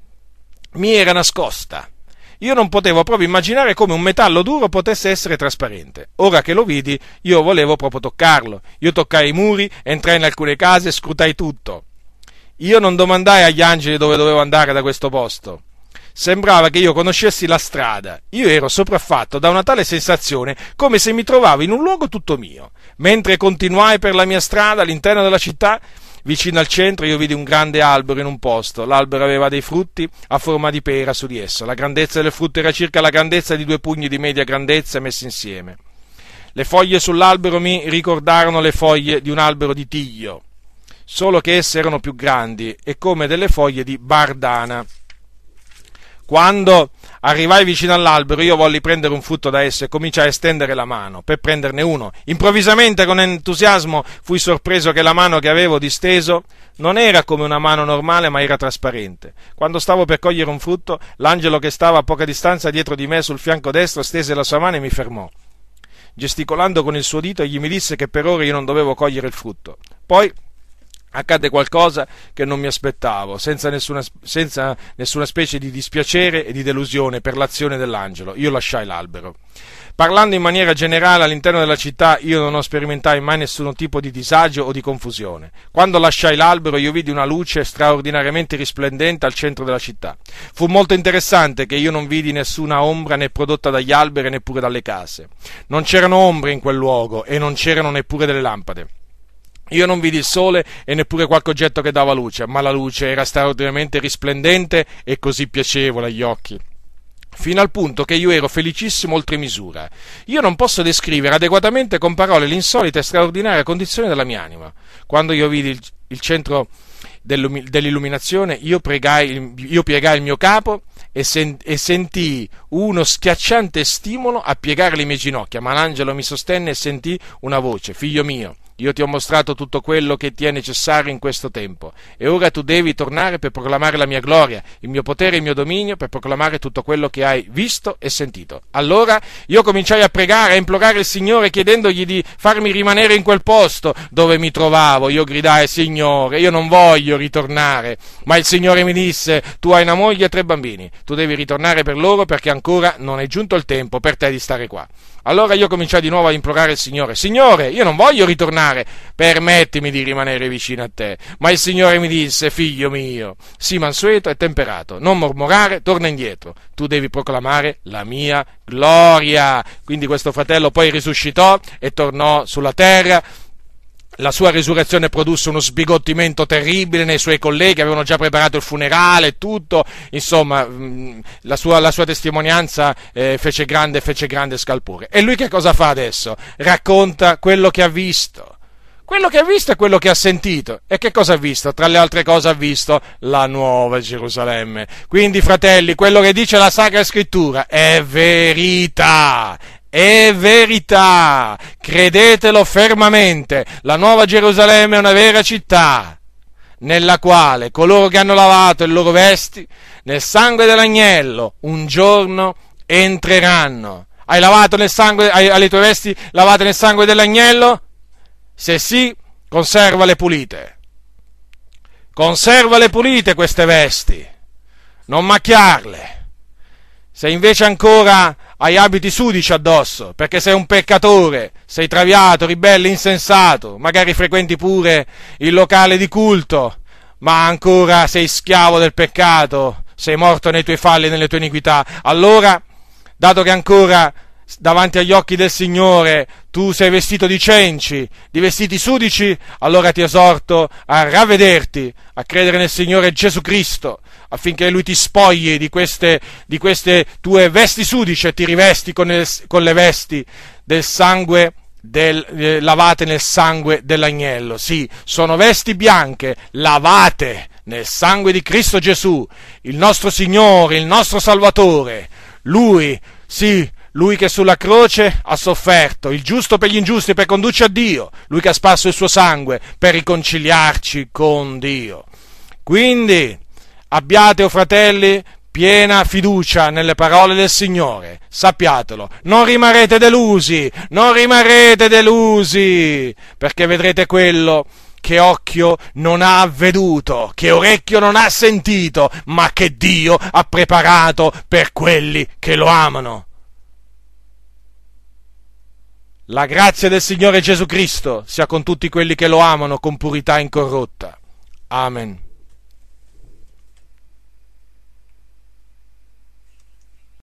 mi era nascosta. Io non potevo proprio immaginare come un metallo duro potesse essere trasparente. Ora che lo vidi, io volevo proprio toccarlo. Io toccai i muri, entrai in alcune case scrutai tutto. Io non domandai agli angeli dove dovevo andare da questo posto. Sembrava che io conoscessi la strada. Io ero sopraffatto da una tale sensazione come se mi trovavo in un luogo tutto mio. Mentre continuai per la mia strada all'interno della città, Vicino al centro io vidi un grande albero in un posto. L'albero aveva dei frutti a forma di pera su di esso. La grandezza del frutto era circa la grandezza di due pugni di media grandezza messi insieme. Le foglie sull'albero mi ricordarono le foglie di un albero di tiglio, solo che esse erano più grandi e come delle foglie di bardana. Quando arrivai vicino all'albero, io volli prendere un frutto da esso e cominciai a stendere la mano per prenderne uno. Improvvisamente, con entusiasmo, fui sorpreso che la mano che avevo disteso non era come una mano normale, ma era trasparente. Quando stavo per cogliere un frutto, l'angelo che stava a poca distanza dietro di me sul fianco destro stese la sua mano e mi fermò. Gesticolando con il suo dito, egli mi disse che per ora io non dovevo cogliere il frutto. Poi accadde qualcosa che non mi aspettavo, senza nessuna, senza nessuna, specie di dispiacere e di delusione per l'azione dell'angelo. Io lasciai l'albero. Parlando in maniera generale all'interno della città, io non ho sperimentai mai nessun tipo di disagio o di confusione. Quando lasciai l'albero, io vidi una luce straordinariamente risplendente al centro della città. Fu molto interessante che io non vidi nessuna ombra né prodotta dagli alberi neppure dalle case. Non c'erano ombre in quel luogo e non c'erano neppure delle lampade. Io non vidi il sole e neppure qualche oggetto che dava luce, ma la luce era straordinariamente risplendente e così piacevole agli occhi fino al punto che io ero felicissimo oltre misura. Io non posso descrivere adeguatamente con parole l'insolita e straordinaria condizione della mia anima. Quando io vidi il, il centro dell'illuminazione, io, pregai, io piegai il mio capo e, sen, e sentii uno schiacciante stimolo a piegare le mie ginocchia, ma l'angelo mi sostenne e sentì una voce, figlio mio, io ti ho mostrato tutto quello che ti è necessario in questo tempo e ora tu devi tornare per proclamare la mia gloria, il mio potere e il mio dominio, per proclamare tutto quello che hai visto e sentito. Allora io cominciai a pregare, a implorare il Signore chiedendogli di farmi rimanere in quel posto dove mi trovavo. Io gridai, Signore, io non voglio ritornare. Ma il Signore mi disse, tu hai una moglie e tre bambini, tu devi ritornare per loro perché ancora non è giunto il tempo per te di stare qua. Allora io cominciai di nuovo a implorare il Signore, Signore, io non voglio ritornare, permettimi di rimanere vicino a te. Ma il Signore mi disse, figlio mio, sii mansueto e temperato, non mormorare, torna indietro, tu devi proclamare la mia gloria. Quindi questo fratello poi risuscitò e tornò sulla terra la sua risurrezione produsse uno sbigottimento terribile nei suoi colleghi, avevano già preparato il funerale e tutto, insomma mm, la sua, la sua testimonianza eh, fece grande, fece grande scalpore. E lui che cosa fa adesso? Racconta quello che ha visto. Quello che ha visto è quello che ha sentito. E che cosa ha visto? Tra le altre cose ha visto la nuova Gerusalemme. Quindi, fratelli, quello che dice la Sacra Scrittura è verità è verità. Credetelo fermamente. La Nuova Gerusalemme è una vera città nella quale coloro che hanno lavato le loro vesti nel sangue dell'agnello un giorno entreranno. Hai lavato nel sangue, hai, hai le tue vesti lavate nel sangue dell'agnello? Se sì, conservale pulite. Conservale pulite queste vesti, non macchiarle. Se invece ancora hai abiti sudici addosso, perché sei un peccatore, sei traviato, ribelle, insensato, magari frequenti pure il locale di culto, ma ancora sei schiavo del peccato, sei morto nei tuoi falli e nelle tue iniquità, allora, dato che ancora davanti agli occhi del Signore tu sei vestito di cenci, di vestiti sudici, allora ti esorto a ravvederti, a credere nel Signore Gesù Cristo, affinché Lui ti spogli di queste, di queste tue vesti sudici e ti rivesti con, il, con le vesti del sangue del, eh, lavate nel sangue dell'agnello. Sì, sono vesti bianche, lavate nel sangue di Cristo Gesù, il nostro Signore, il nostro Salvatore. Lui, sì, lui che sulla croce ha sofferto, il giusto per gli ingiusti, per condurci a Dio, lui che ha sparso il suo sangue per riconciliarci con Dio. Quindi abbiate, o fratelli, piena fiducia nelle parole del Signore, sappiatelo, non rimarrete delusi, non rimarrete delusi, perché vedrete quello che occhio non ha veduto, che orecchio non ha sentito, ma che Dio ha preparato per quelli che lo amano. La grazia del Signore Gesù Cristo sia con tutti quelli che lo amano con purità incorrotta. Amen.